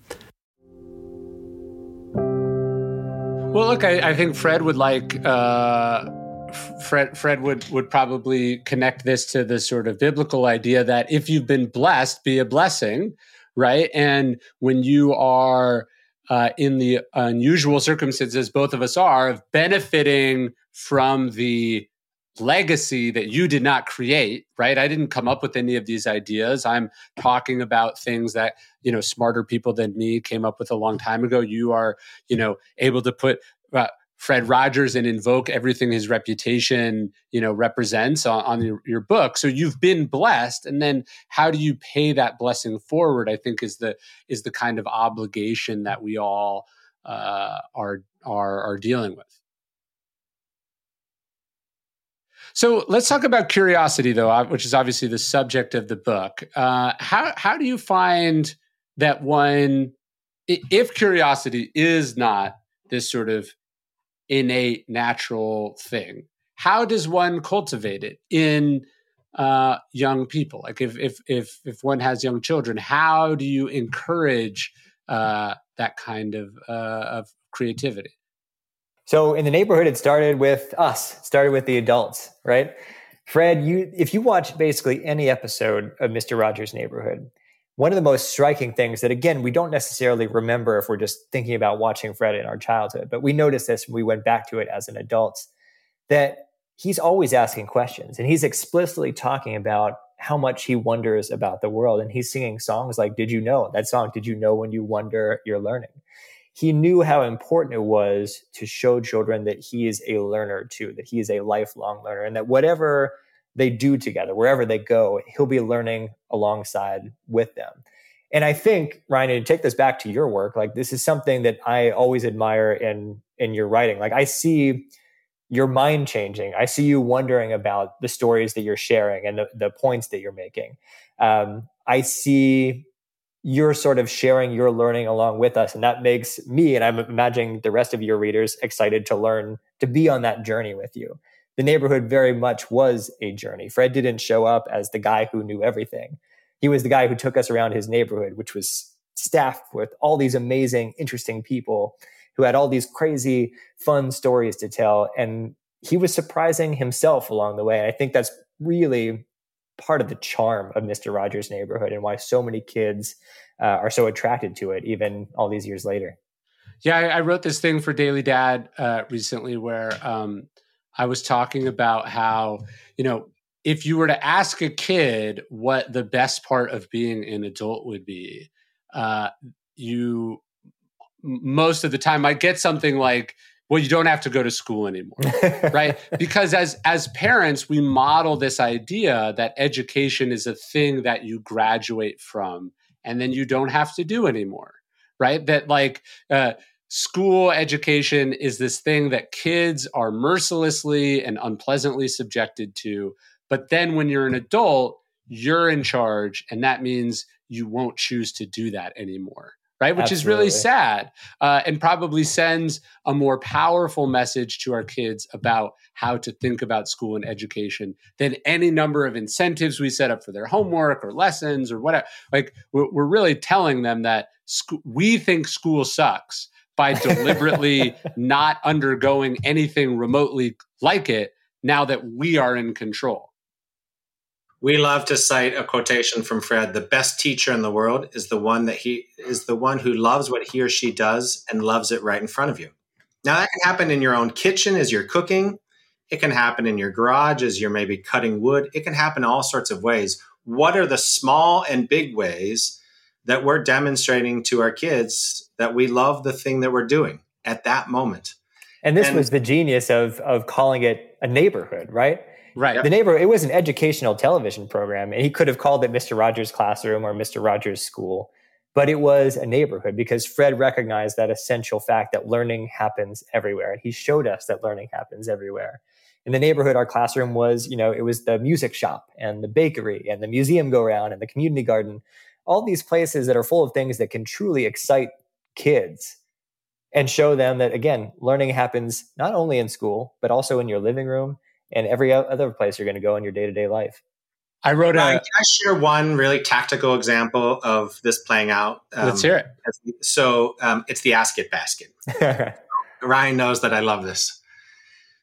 Well, look, I, I, think Fred would like uh, Fred. Fred would would probably connect this to the sort of biblical idea that if you've been blessed, be a blessing, right? And when you are uh, in the unusual circumstances, both of us are, of benefiting from the legacy that you did not create right? I didn't come up with any of these ideas. I'm talking about things that you know smarter people than me came up with a long time ago. You are you know able to put uh, fred rogers and invoke everything his reputation you know represents on, on your, your book. So you've been blessed. And then how do you pay that blessing forward i think is the is the kind of obligation that we all uh, are are are dealing with So let's talk about curiosity, though, which is obviously the subject of the book. Uh, how how do you find that one, if curiosity is not this sort of innate natural thing, how does one cultivate it in uh, young people? Like if if if if one has young children, how do you encourage uh, that kind of uh, of creativity? So in the neighborhood, it started with us, started with the adults, right? Fred, you if you watch basically any episode of Mr. Rogers' Neighborhood, one of the most striking things that again we don't necessarily remember if we're just thinking about watching fred in our childhood but we noticed this when we went back to it as an adult that he's always asking questions and he's explicitly talking about how much he wonders about the world and he's singing songs like did you know that song did you know when you wonder you're learning he knew how important it was to show children that he is a learner too that he is a lifelong learner and that whatever they do together wherever they go he'll be learning alongside with them. And i think ryan to take this back to your work like this is something that i always admire in in your writing. Like i see your mind changing. I see you wondering about the stories that you're sharing and the, the points that you're making. Um, i see you're sort of sharing your learning along with us and that makes me and i'm imagining the rest of your readers excited to learn to be on that journey with you the neighborhood very much was a journey. Fred didn't show up as the guy who knew everything. He was the guy who took us around his neighborhood, which was staffed with all these amazing, interesting people who had all these crazy, fun stories to tell. And he was surprising himself along the way. And I think that's really part of the charm of Mr. Rogers' neighborhood and why so many kids uh, are so attracted to it, even all these years later. Yeah, I, I wrote this thing for Daily Dad uh, recently where um, I was talking about how, you know, if you were to ask a kid what the best part of being an adult would be, uh, you most of the time might get something like, well, you don't have to go to school anymore, right? Because as as parents, we model this idea that education is a thing that you graduate from, and then you don't have to do anymore, right? That like uh, school education is this thing that kids are mercilessly and unpleasantly subjected to. But then when you're an adult, you're in charge, and that means you won't choose to do that anymore. Right, which Absolutely. is really sad, uh, and probably sends a more powerful message to our kids about how to think about school and education than any number of incentives we set up for their homework or lessons or whatever. Like we're, we're really telling them that sc- we think school sucks, by deliberately not undergoing anything remotely like it now that we are in control. We love to cite a quotation from Fred, the best teacher in the world is the one that he is the one who loves what he or she does and loves it right in front of you. Now that can happen in your own kitchen as you're cooking. It can happen in your garage as you're maybe cutting wood. It can happen all sorts of ways. What are the small and big ways that we're demonstrating to our kids that we love the thing that we're doing at that moment. And this and, was the genius of of calling it a neighborhood, right? Right. The neighbor, it was an educational television program, and he could have called it Mr. Rogers' Classroom or Mr. Rogers' School, but it was a neighborhood because Fred recognized that essential fact that learning happens everywhere. And he showed us that learning happens everywhere. In the neighborhood, our classroom was, you know, it was the music shop and the bakery and the museum go round and the community garden all these places that are full of things that can truly excite kids and show them that again learning happens not only in school but also in your living room and every other place you're going to go in your day-to-day life. I wrote a can i share one really tactical example of this playing out? Um, let's hear it. so um, it's the ask it basket. Ryan knows that i love this.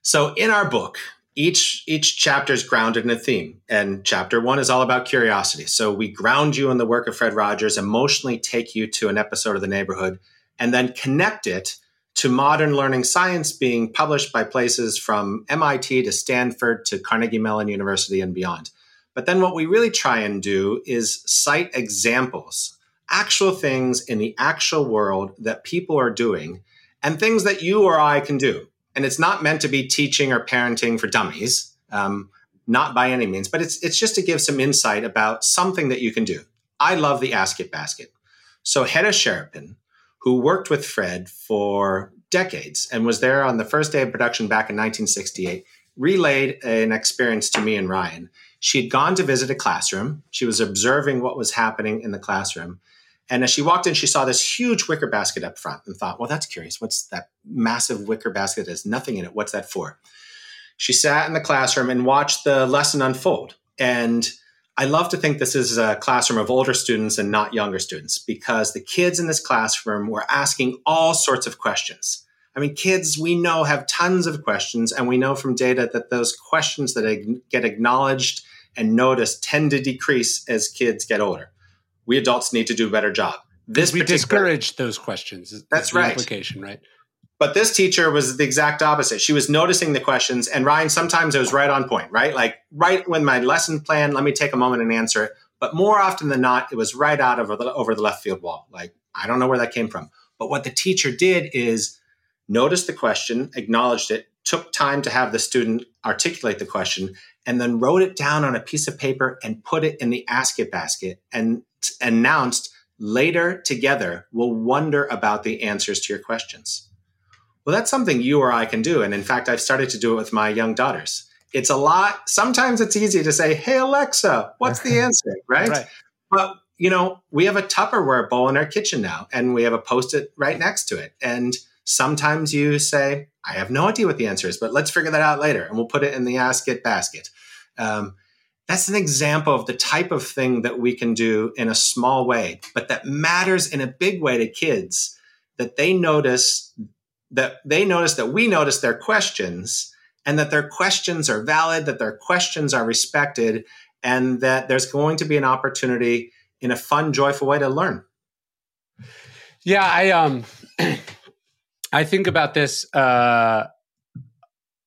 So in our book each each chapter is grounded in a theme and chapter one is all about curiosity. So we ground you in the work of fred rogers emotionally take you to an episode of the neighborhood and then connect it to modern learning science being published by places from mit to stanford to carnegie mellon university and beyond but then what we really try and do is cite examples actual things in the actual world that people are doing and things that you or i can do and it's not meant to be teaching or parenting for dummies, um, not by any means, but it's it's just to give some insight about something that you can do. I love the Ask It basket. So Hedda Sharapin, who worked with Fred for decades and was there on the first day of production back in 1968, relayed an experience to me and Ryan. She had gone to visit a classroom. She was observing what was happening in the classroom. And as she walked in, she saw this huge wicker basket up front and thought, well, that's curious. What's that massive wicker basket? There's nothing in it. What's that for? She sat in the classroom and watched the lesson unfold. And I love to think this is a classroom of older students and not younger students because the kids in this classroom were asking all sorts of questions. I mean, kids we know have tons of questions, and we know from data that those questions that get acknowledged and noticed tend to decrease as kids get older we adults need to do a better job. This we discourage those questions. That's right. Implication, right? But this teacher was the exact opposite. She was noticing the questions, and Ryan, sometimes it was right on point, right? Like right when my lesson plan, let me take a moment and answer it. But more often than not, it was right out over the over the left field wall. Like I don't know where that came from. But what the teacher did is noticed the question, acknowledged it, took time to have the student articulate the question, and then wrote it down on a piece of paper and put it in the ask it basket and announced later together we'll wonder about the answers to your questions. Well, that's something you or I can do. And in fact, I've started to do it with my young daughters. It's a lot. Sometimes it's easy to say, Hey, Alexa, what's the answer? Right? right. But, you know, we have a Tupperware bowl in our kitchen now, and we have a post it right next to it. And sometimes you say, I have no idea what the answer is, but let's figure that out later. And we'll put it in the ask it basket. Um, that's an example of the type of thing that we can do in a small way, but that matters in a big way to kids that they notice that they notice that we notice their questions and that their questions are valid, that their questions are respected, and that there's going to be an opportunity in a fun, joyful way to learn. Yeah, I um I think about this uh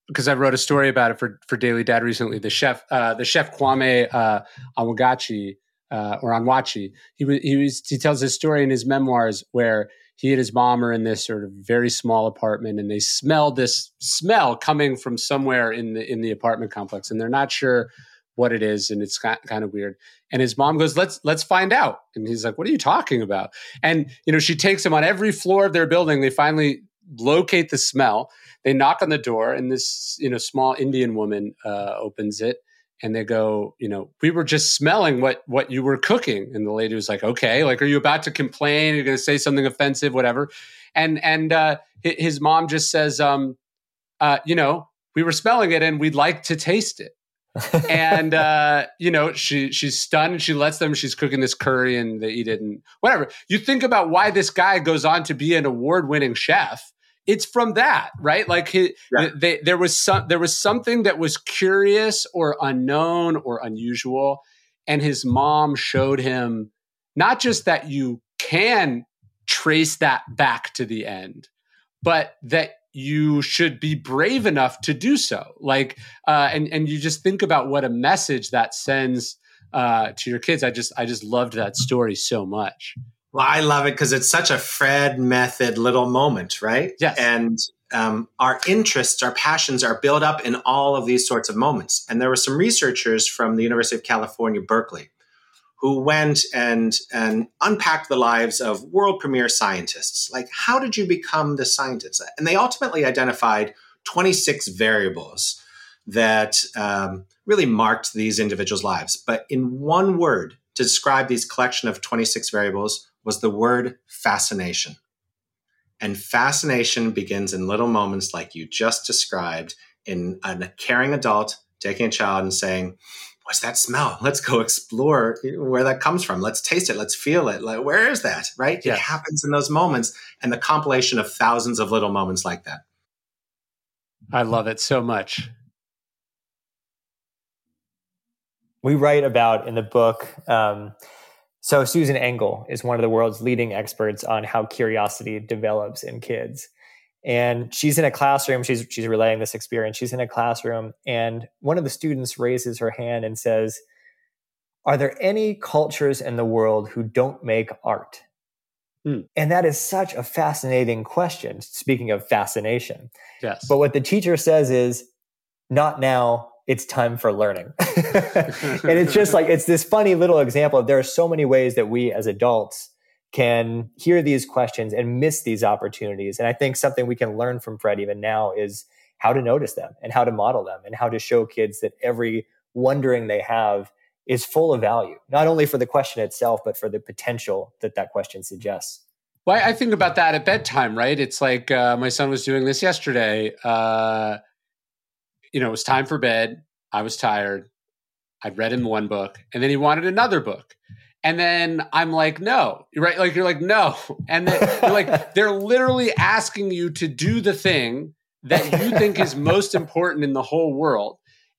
because I wrote a story about it for for Daily Dad recently. The chef, uh, the chef Kwame uh, Awagachi uh, or Onwuachi, he he was he tells his story in his memoirs where he and his mom are in this sort of very small apartment and they smell this smell coming from somewhere in the in the apartment complex and they're not sure what it is and it's kind of weird. And his mom goes let's let's find out. And he's like what are you talking about? And you know she takes him on every floor of their building. They finally locate the smell. They knock on the door and this you know small indian woman uh, opens it and they go you know we were just smelling what what you were cooking. And the lady was like okay like are you about to complain? You're going to say something offensive whatever? And and uh, his mom just says um uh, you know we were smelling it and we'd like to taste it. And uh, you know she she's stunned she lets them she's cooking this curry and they eat it and whatever. You think about why this guy goes on to be an award-winning chef it's from that right? Like he, yeah. they, there was some there was something that was curious or unknown or unusual and his mom showed him not just that you can trace that back to the end but that you should be brave enough to do so. Like uh, and and you just think about what a message that sends uh, to your kids. I just i just loved that story so much well, I love it because it's such a Fred method little moment, right? Yes. And um, our interests, our passions are built up in all of these sorts of moments. And there were some researchers from the University of California, Berkeley, who went and, and unpacked the lives of world premier scientists. Like, how did you become the scientist? And they ultimately identified 26 variables that um, really marked these individuals' lives. But in one word, to describe these collection of 26 variables, was the word fascination. And fascination begins in little moments like you just described in a caring adult taking a child and saying, What's that smell? Let's go explore where that comes from. Let's taste it. Let's feel it. Like, where is that? Right? Yes. It happens in those moments and the compilation of thousands of little moments like that. I love it so much. We write about in the book um, so Susan Engel is one of the world's leading experts on how curiosity develops in kids. And she's in a classroom, she's she's relaying this experience. She's in a classroom and one of the students raises her hand and says, "Are there any cultures in the world who don't make art?" Hmm. And that is such a fascinating question, speaking of fascination. Yes. But what the teacher says is, not now, it's time for learning. and it's just like, it's this funny little example of there are so many ways that we as adults can hear these questions and miss these opportunities. And I think something we can learn from Fred even now is how to notice them and how to model them and how to show kids that every wondering they have is full of value, not only for the question itself, but for the potential that that question suggests. Well, I think about that at bedtime, right? It's like uh, my son was doing this yesterday. Uh, you know, it was time for bed. I was tired. I'd read him one book and then he wanted another book. And then I'm like, no, you're right. Like, you're like, no. And then you're like, they're literally asking you to do the thing that you think is most important in the whole world.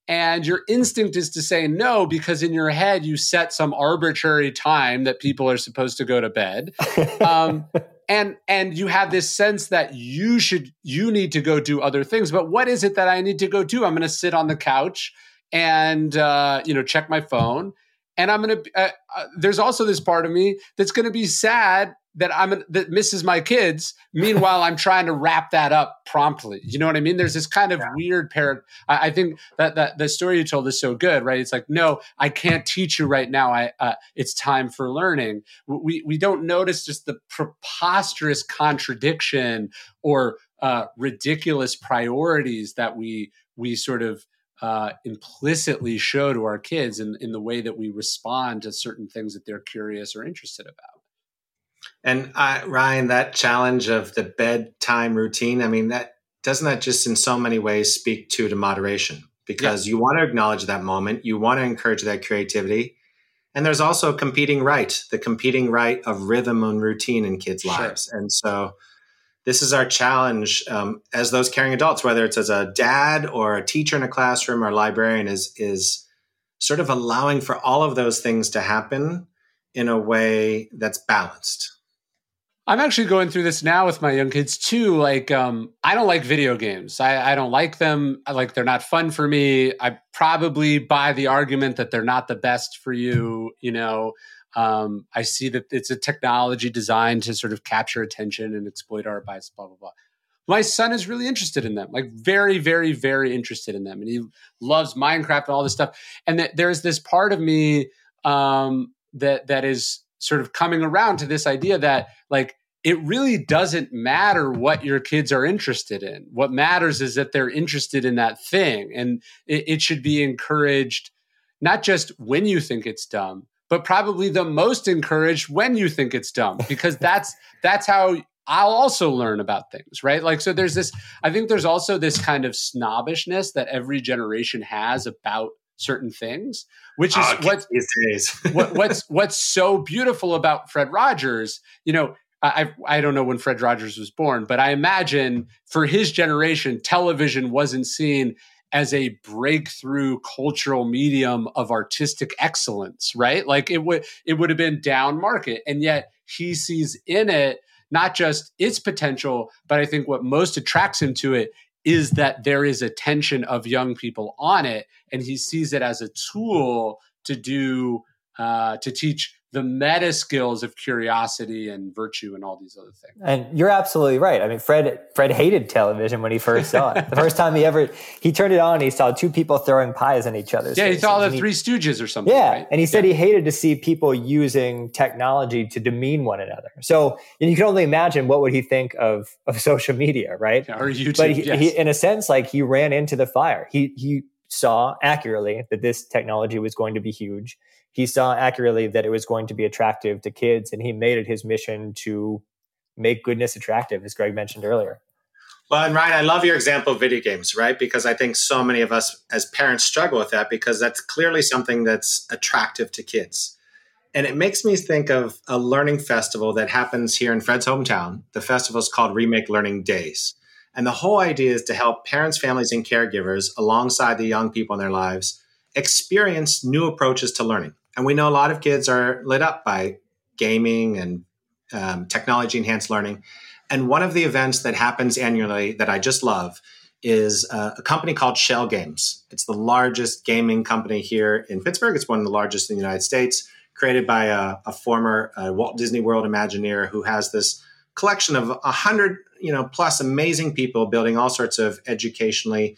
and your instinct is to say no because in your head you set some arbitrary time that people are supposed to go to bed um, and and you have this sense that you should you need to go do other things but what is it that i need to go do? I'm going to sit on the couch and uh, you know check my phone. And i'm going to uh, uh, there's also this part of me that's going to be sad that I'm that misses my kids. Meanwhile, I'm trying to wrap that up promptly. You know what I mean? There's this kind of yeah. weird parent. I, I, think that that the story you told is so good, right? It's like, no, I can't teach you right now. I uh, it's time for learning. We we don't notice just the preposterous contradiction or uh, ridiculous priorities that we we sort of uh, implicitly show to our kids in, in the way that we respond to certain things that they're curious or interested about. And uh, Ryan, that challenge of the bedtime routine, I mean, that doesn't that just in so many ways speak to the moderation because yeah. you want to acknowledge that moment, you want to encourage that creativity. And there's also a competing right, the competing right of rhythm and routine in kids' sure. lives. And so this is our challenge um, as those caring adults, whether it's as a dad or a teacher in a classroom or a librarian, is is sort of allowing for all of those things to happen in a way that's balanced. I'm actually going through this now with my young kids too. Like, um, I don't like video games. I, I don't like them. I like they're not fun for me. I probably buy the argument that they're not the best for you. You know, um, I see that it's a technology designed to sort of capture attention and exploit our bias. Blah blah blah. My son is really interested in them, like very, very, very interested in them, and he loves Minecraft and all this stuff. And that there's this part of me um, that that is sort of coming around to this idea that like it really doesn't matter what your kids are interested in. What matters is that they're interested in that thing. And it, it, should be encouraged, not just when you think it's dumb, but probably the most encouraged when you think it's dumb, because that's that's how I'll also learn about things, right? Like, so there's this, I think there's also this kind of snobbishness that every generation has about certain things, which is oh, what, what, what's what's so beautiful about Fred Rogers. You know, I I don't know when Fred Rogers was born, but I imagine for his generation, television wasn't seen as a breakthrough cultural medium of artistic excellence, right? Like it would it would have been down market, and yet he sees in it not just its potential, but I think what most attracts him to it is that there is attention of young people on it, and he sees it as a tool to do uh, to teach the meta skills of curiosity and virtue and all these other things. And you're absolutely right. I mean, Fred Fred hated television when he first saw it. the first time he ever he turned it on, he saw two people throwing pies in each other's. Yeah, faces. he saw the Three Stooges or something. Yeah, right? and he said yeah. he hated to see people using technology to demean one another. So you can only imagine what would he think of of social media, right? Yeah, or YouTube. But he, yes. he, in a sense, like he ran into the fire. He he saw accurately that this technology was going to be huge he saw accurately that it was going to be attractive to kids and he made it his mission to make goodness attractive as gregg mentioned earlier. Well and ryan i love your example of video games right? Because i think so many of us as parents struggle with that because that's clearly something that's attractive to kids. And it makes me think of a learning festival that happens here in fred's hometown. The festival is called remake learning days. And the whole idea is to help parents families and caregivers alongside the young people in their lives experience new approaches to learning and we know a lot of kids are lit up by gaming and um, technology enhanced learning. And one of the events that happens annually that I just love is uh, a company called Schell Games. It's the largest gaming company here in Pittsburgh. It's one of the largest in the United States, created by a, a former uh, Walt Disney World Imagineer who has this collection of a hundred, you know, plus amazing people building all sorts of educationally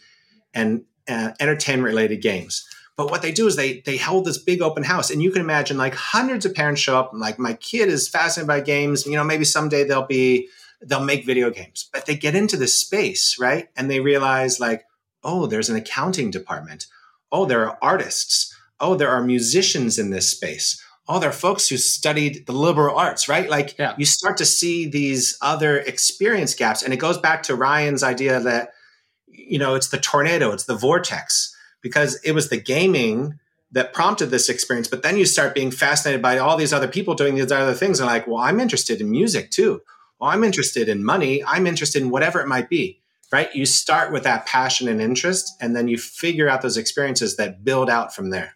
and uh, entertainment related games. But what they do is they they hold this big open house, and you can imagine like hundreds of parents show up. And like my kid is fascinated by games. You know, maybe someday they'll be they'll make video games, but they get into this space right, and they realize like, oh, there's an accounting department. Oh, there are artists. Oh, there are musicians in this space. Oh, there are folks who studied the liberal arts, right? Like yeah. you start to see these other experience gaps, and it goes back to Ryan's idea that you know it's the tornado, it's the vortex because it was the gaming that prompted this experience. But then you start being fascinated by all these other people doing these other things and like, well, I'm interested in music too. Well, I'm interested in money. I'm interested in whatever it might be. right? You start with that passion and interest, and then you figure out those experiences that build out from there.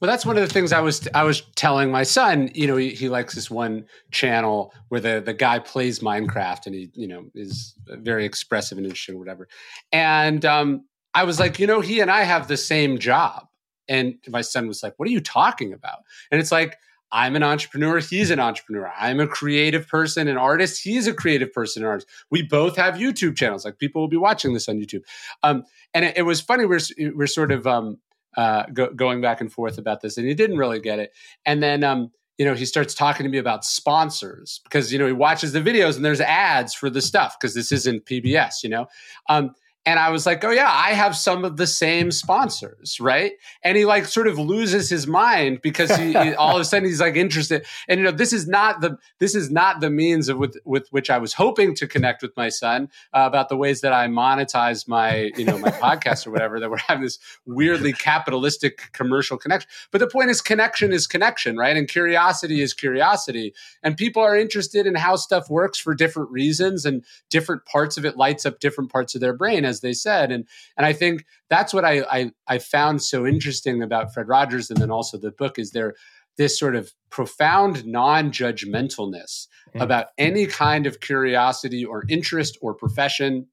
Well, that's one of the things I was I was telling my son. You know, he, he, likes this one channel where the the guy plays Minecraft and he you know is very expressive and interesting whatever. And um, I was like, you know, he and I have the same job. And my son was like, "What are you talking about?" And it's like. I'm an entrepreneur. He's an entrepreneur. I'm a creative person, an artist. He's a creative person, an artist. We both have YouTube channels. Like people will be watching this on YouTube. Um, and it, it, was funny. We're we're sort of um, uh, go, going back and forth about this, and he didn't really get it. And then, um, you know, he starts talking to me about sponsors because you know he watches the videos and there's ads for the stuff because this isn't PBS, you know. Um, and I was like, oh yeah, I have some of the same sponsors, right? And he like sort of loses his mind because he, he, all of a sudden he's like interested. And you know, this is not the this is not the means of with with which I was hoping to connect with my son uh, about the ways that I monetize my you know my podcast or whatever. That we're having this weirdly capitalistic commercial connection. But the point is, connection is connection, right? And curiosity is curiosity. And people are interested in how stuff works for different reasons, and different parts of it lights up different parts of their brain as they said. And and I think that's what I, I, I found so interesting about Fred Rogers and then also the book is there this sort of profound non-judgmentalness mm. about any kind of curiosity or interest or profession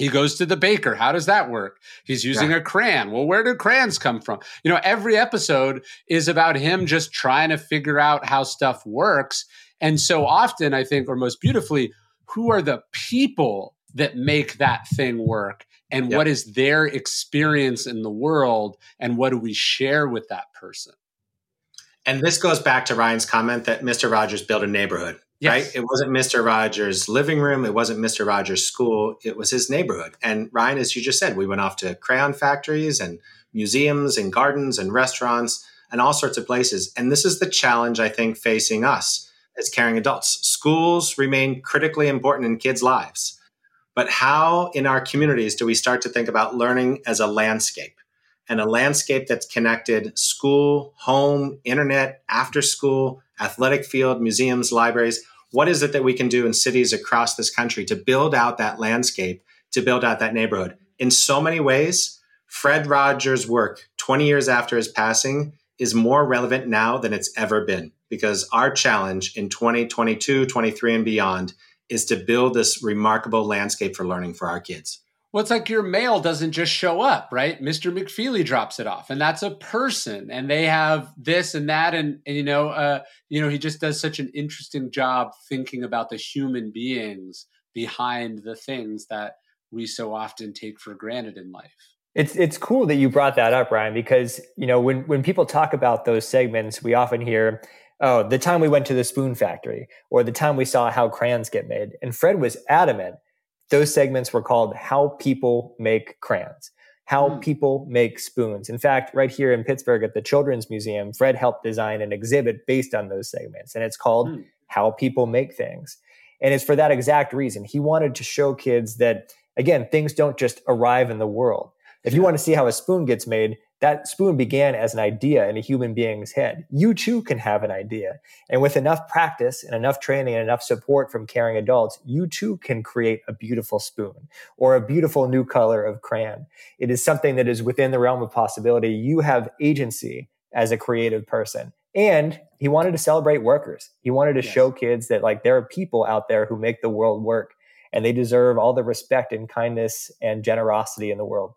he goes to the baker. How does that work? He's using yeah. a crayon. Well, where do crayons come from? You know, every episode is about him just trying to figure out how stuff works. And so often, I think, or most beautifully, who are the people that make that thing work? And yep. what is their experience in the world? And what do we share with that person? And this goes back to ryan's comment that mr rogers built a neighborhood yes. right? It wasn't mr rogers living room. It wasn't mr rogers school. It was his neighborhood. And ryan as you just said we went off to crayon factories and museums and gardens and restaurants and all sorts of places. And this is the challenge i think facing us as caring adults. Schools remain critically important in kids lives but how in our communities do we start to think about learning as a landscape and a landscape that's connected school, home, internet, after school, athletic field, museums, libraries? What is it that we can do in cities across this country to build out that landscape, to build out that neighborhood? In so many ways, Fred Rogers' work 20 years after his passing is more relevant now than it's ever been because our challenge in 2022, 23, and beyond is to build this remarkable landscape for learning for our kids. Well, it's like your mail doesn't just show up, right? Mr. McFeely drops it off, and that's a person, and they have this and that, and, and you know, uh, you know, he just does such an interesting job thinking about the human beings behind the things that we so often take for granted in life. It's it's cool that you brought that up, Ryan, because you know when when people talk about those segments, we often hear oh, the time we went to the spoon factory or the time we saw how crayons get made. And Fred was adamant. Those segments were called How People Make Crayons, How mm. People Make Spoons. In fact, right here in Pittsburgh at the Children's Museum, Fred helped design an exhibit based on those segments. And it's called mm. How People Make Things. And it's for that exact reason. He wanted to show kids that, again, things don't just arrive in the world. If you want to see how a spoon gets made, that spoon began as an idea in a human being's head. You too can have an idea. And with enough practice and enough training and enough support from caring adults, you too can create a beautiful spoon or a beautiful new color of crayon. It is something that is within the realm of possibility. You have agency as a creative person. And he wanted to celebrate workers. He wanted to yes. show kids that like there are people out there who make the world work and they deserve all the respect and kindness and generosity in the world.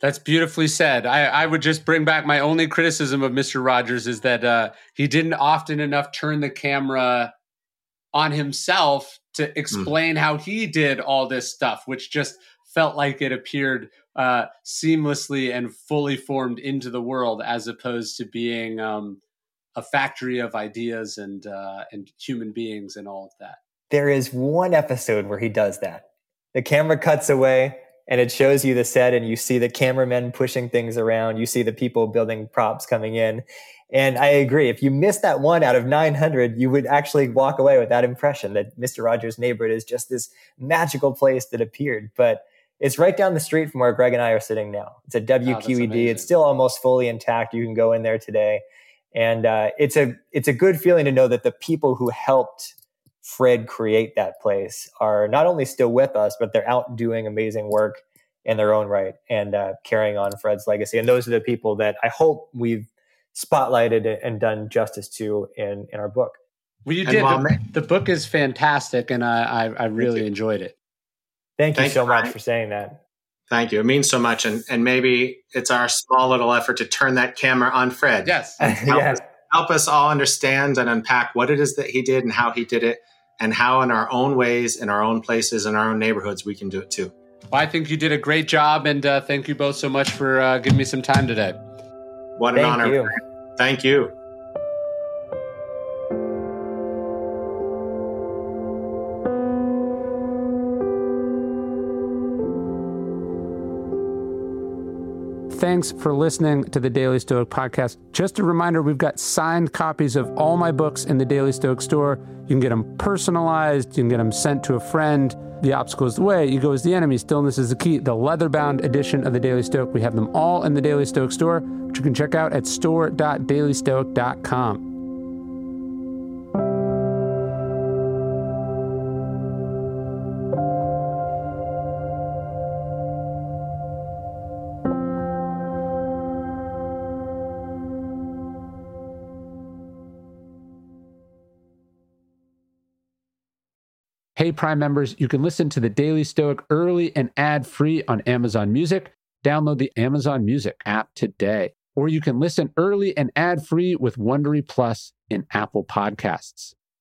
That's beautifully said. I, I, would just bring back my only criticism of Mr. Rogers is that uh, he didn't often enough turn the camera on himself to hmm. explain mm. how he did all this stuff, which just felt like it appeared uh, seamlessly and fully formed into the world, as opposed to being um, a factory of ideas and uh, and human beings and all of that. There is one episode where he does that. The camera cuts away and it shows you the set and you see the cameramen pushing things around. You see the people building props coming in. And i agree if you miss that one out of 900 you would actually walk away with that impression that mr rogers neighborhood is just this magical place that appeared. But it's right down the street from where gregg and i are sitting now. It's a wqed oh, it's still almost fully intact. You can go in there today. And uh, it's a it's a good feeling to know that the people who helped Fred create that place are not only still with us, but they're out doing amazing work in their own right and uh, carrying on Fred's legacy. And those are the people that I hope we've spotlighted and done justice to in, in our book. Well, you did. The, the, book is fantastic, and I, I, I really enjoyed it. Thank you Thank so you, much for saying that. Thank you. It means so much. And, and maybe it's our small little effort to turn that camera on Fred. Yes. Help, yes. Us, help us all understand and unpack what it is that he did and how he did it, and how, in our own ways, in our own places, in our own neighborhoods, we can do it too. Well, I think you did a great job. And uh, thank you both so much for uh, giving me some time today. What an thank honor. You. Thank you. Thanks for listening to the Daily Stoic podcast. Just a reminder we've got signed copies of all my books in the Daily Stoic store. You can get them personalized, you can get them sent to a friend. The obstacle is the way, ego is the enemy, stillness is the key. The leather bound edition of the Daily Stoic, we have them all in the Daily Stoic store, which you can check out at store.dailystoic.com. Prime members, you can listen to the Daily Stoic early and ad free on Amazon Music. Download the Amazon Music app today. Or you can listen early and ad free with Wondery Plus in Apple Podcasts.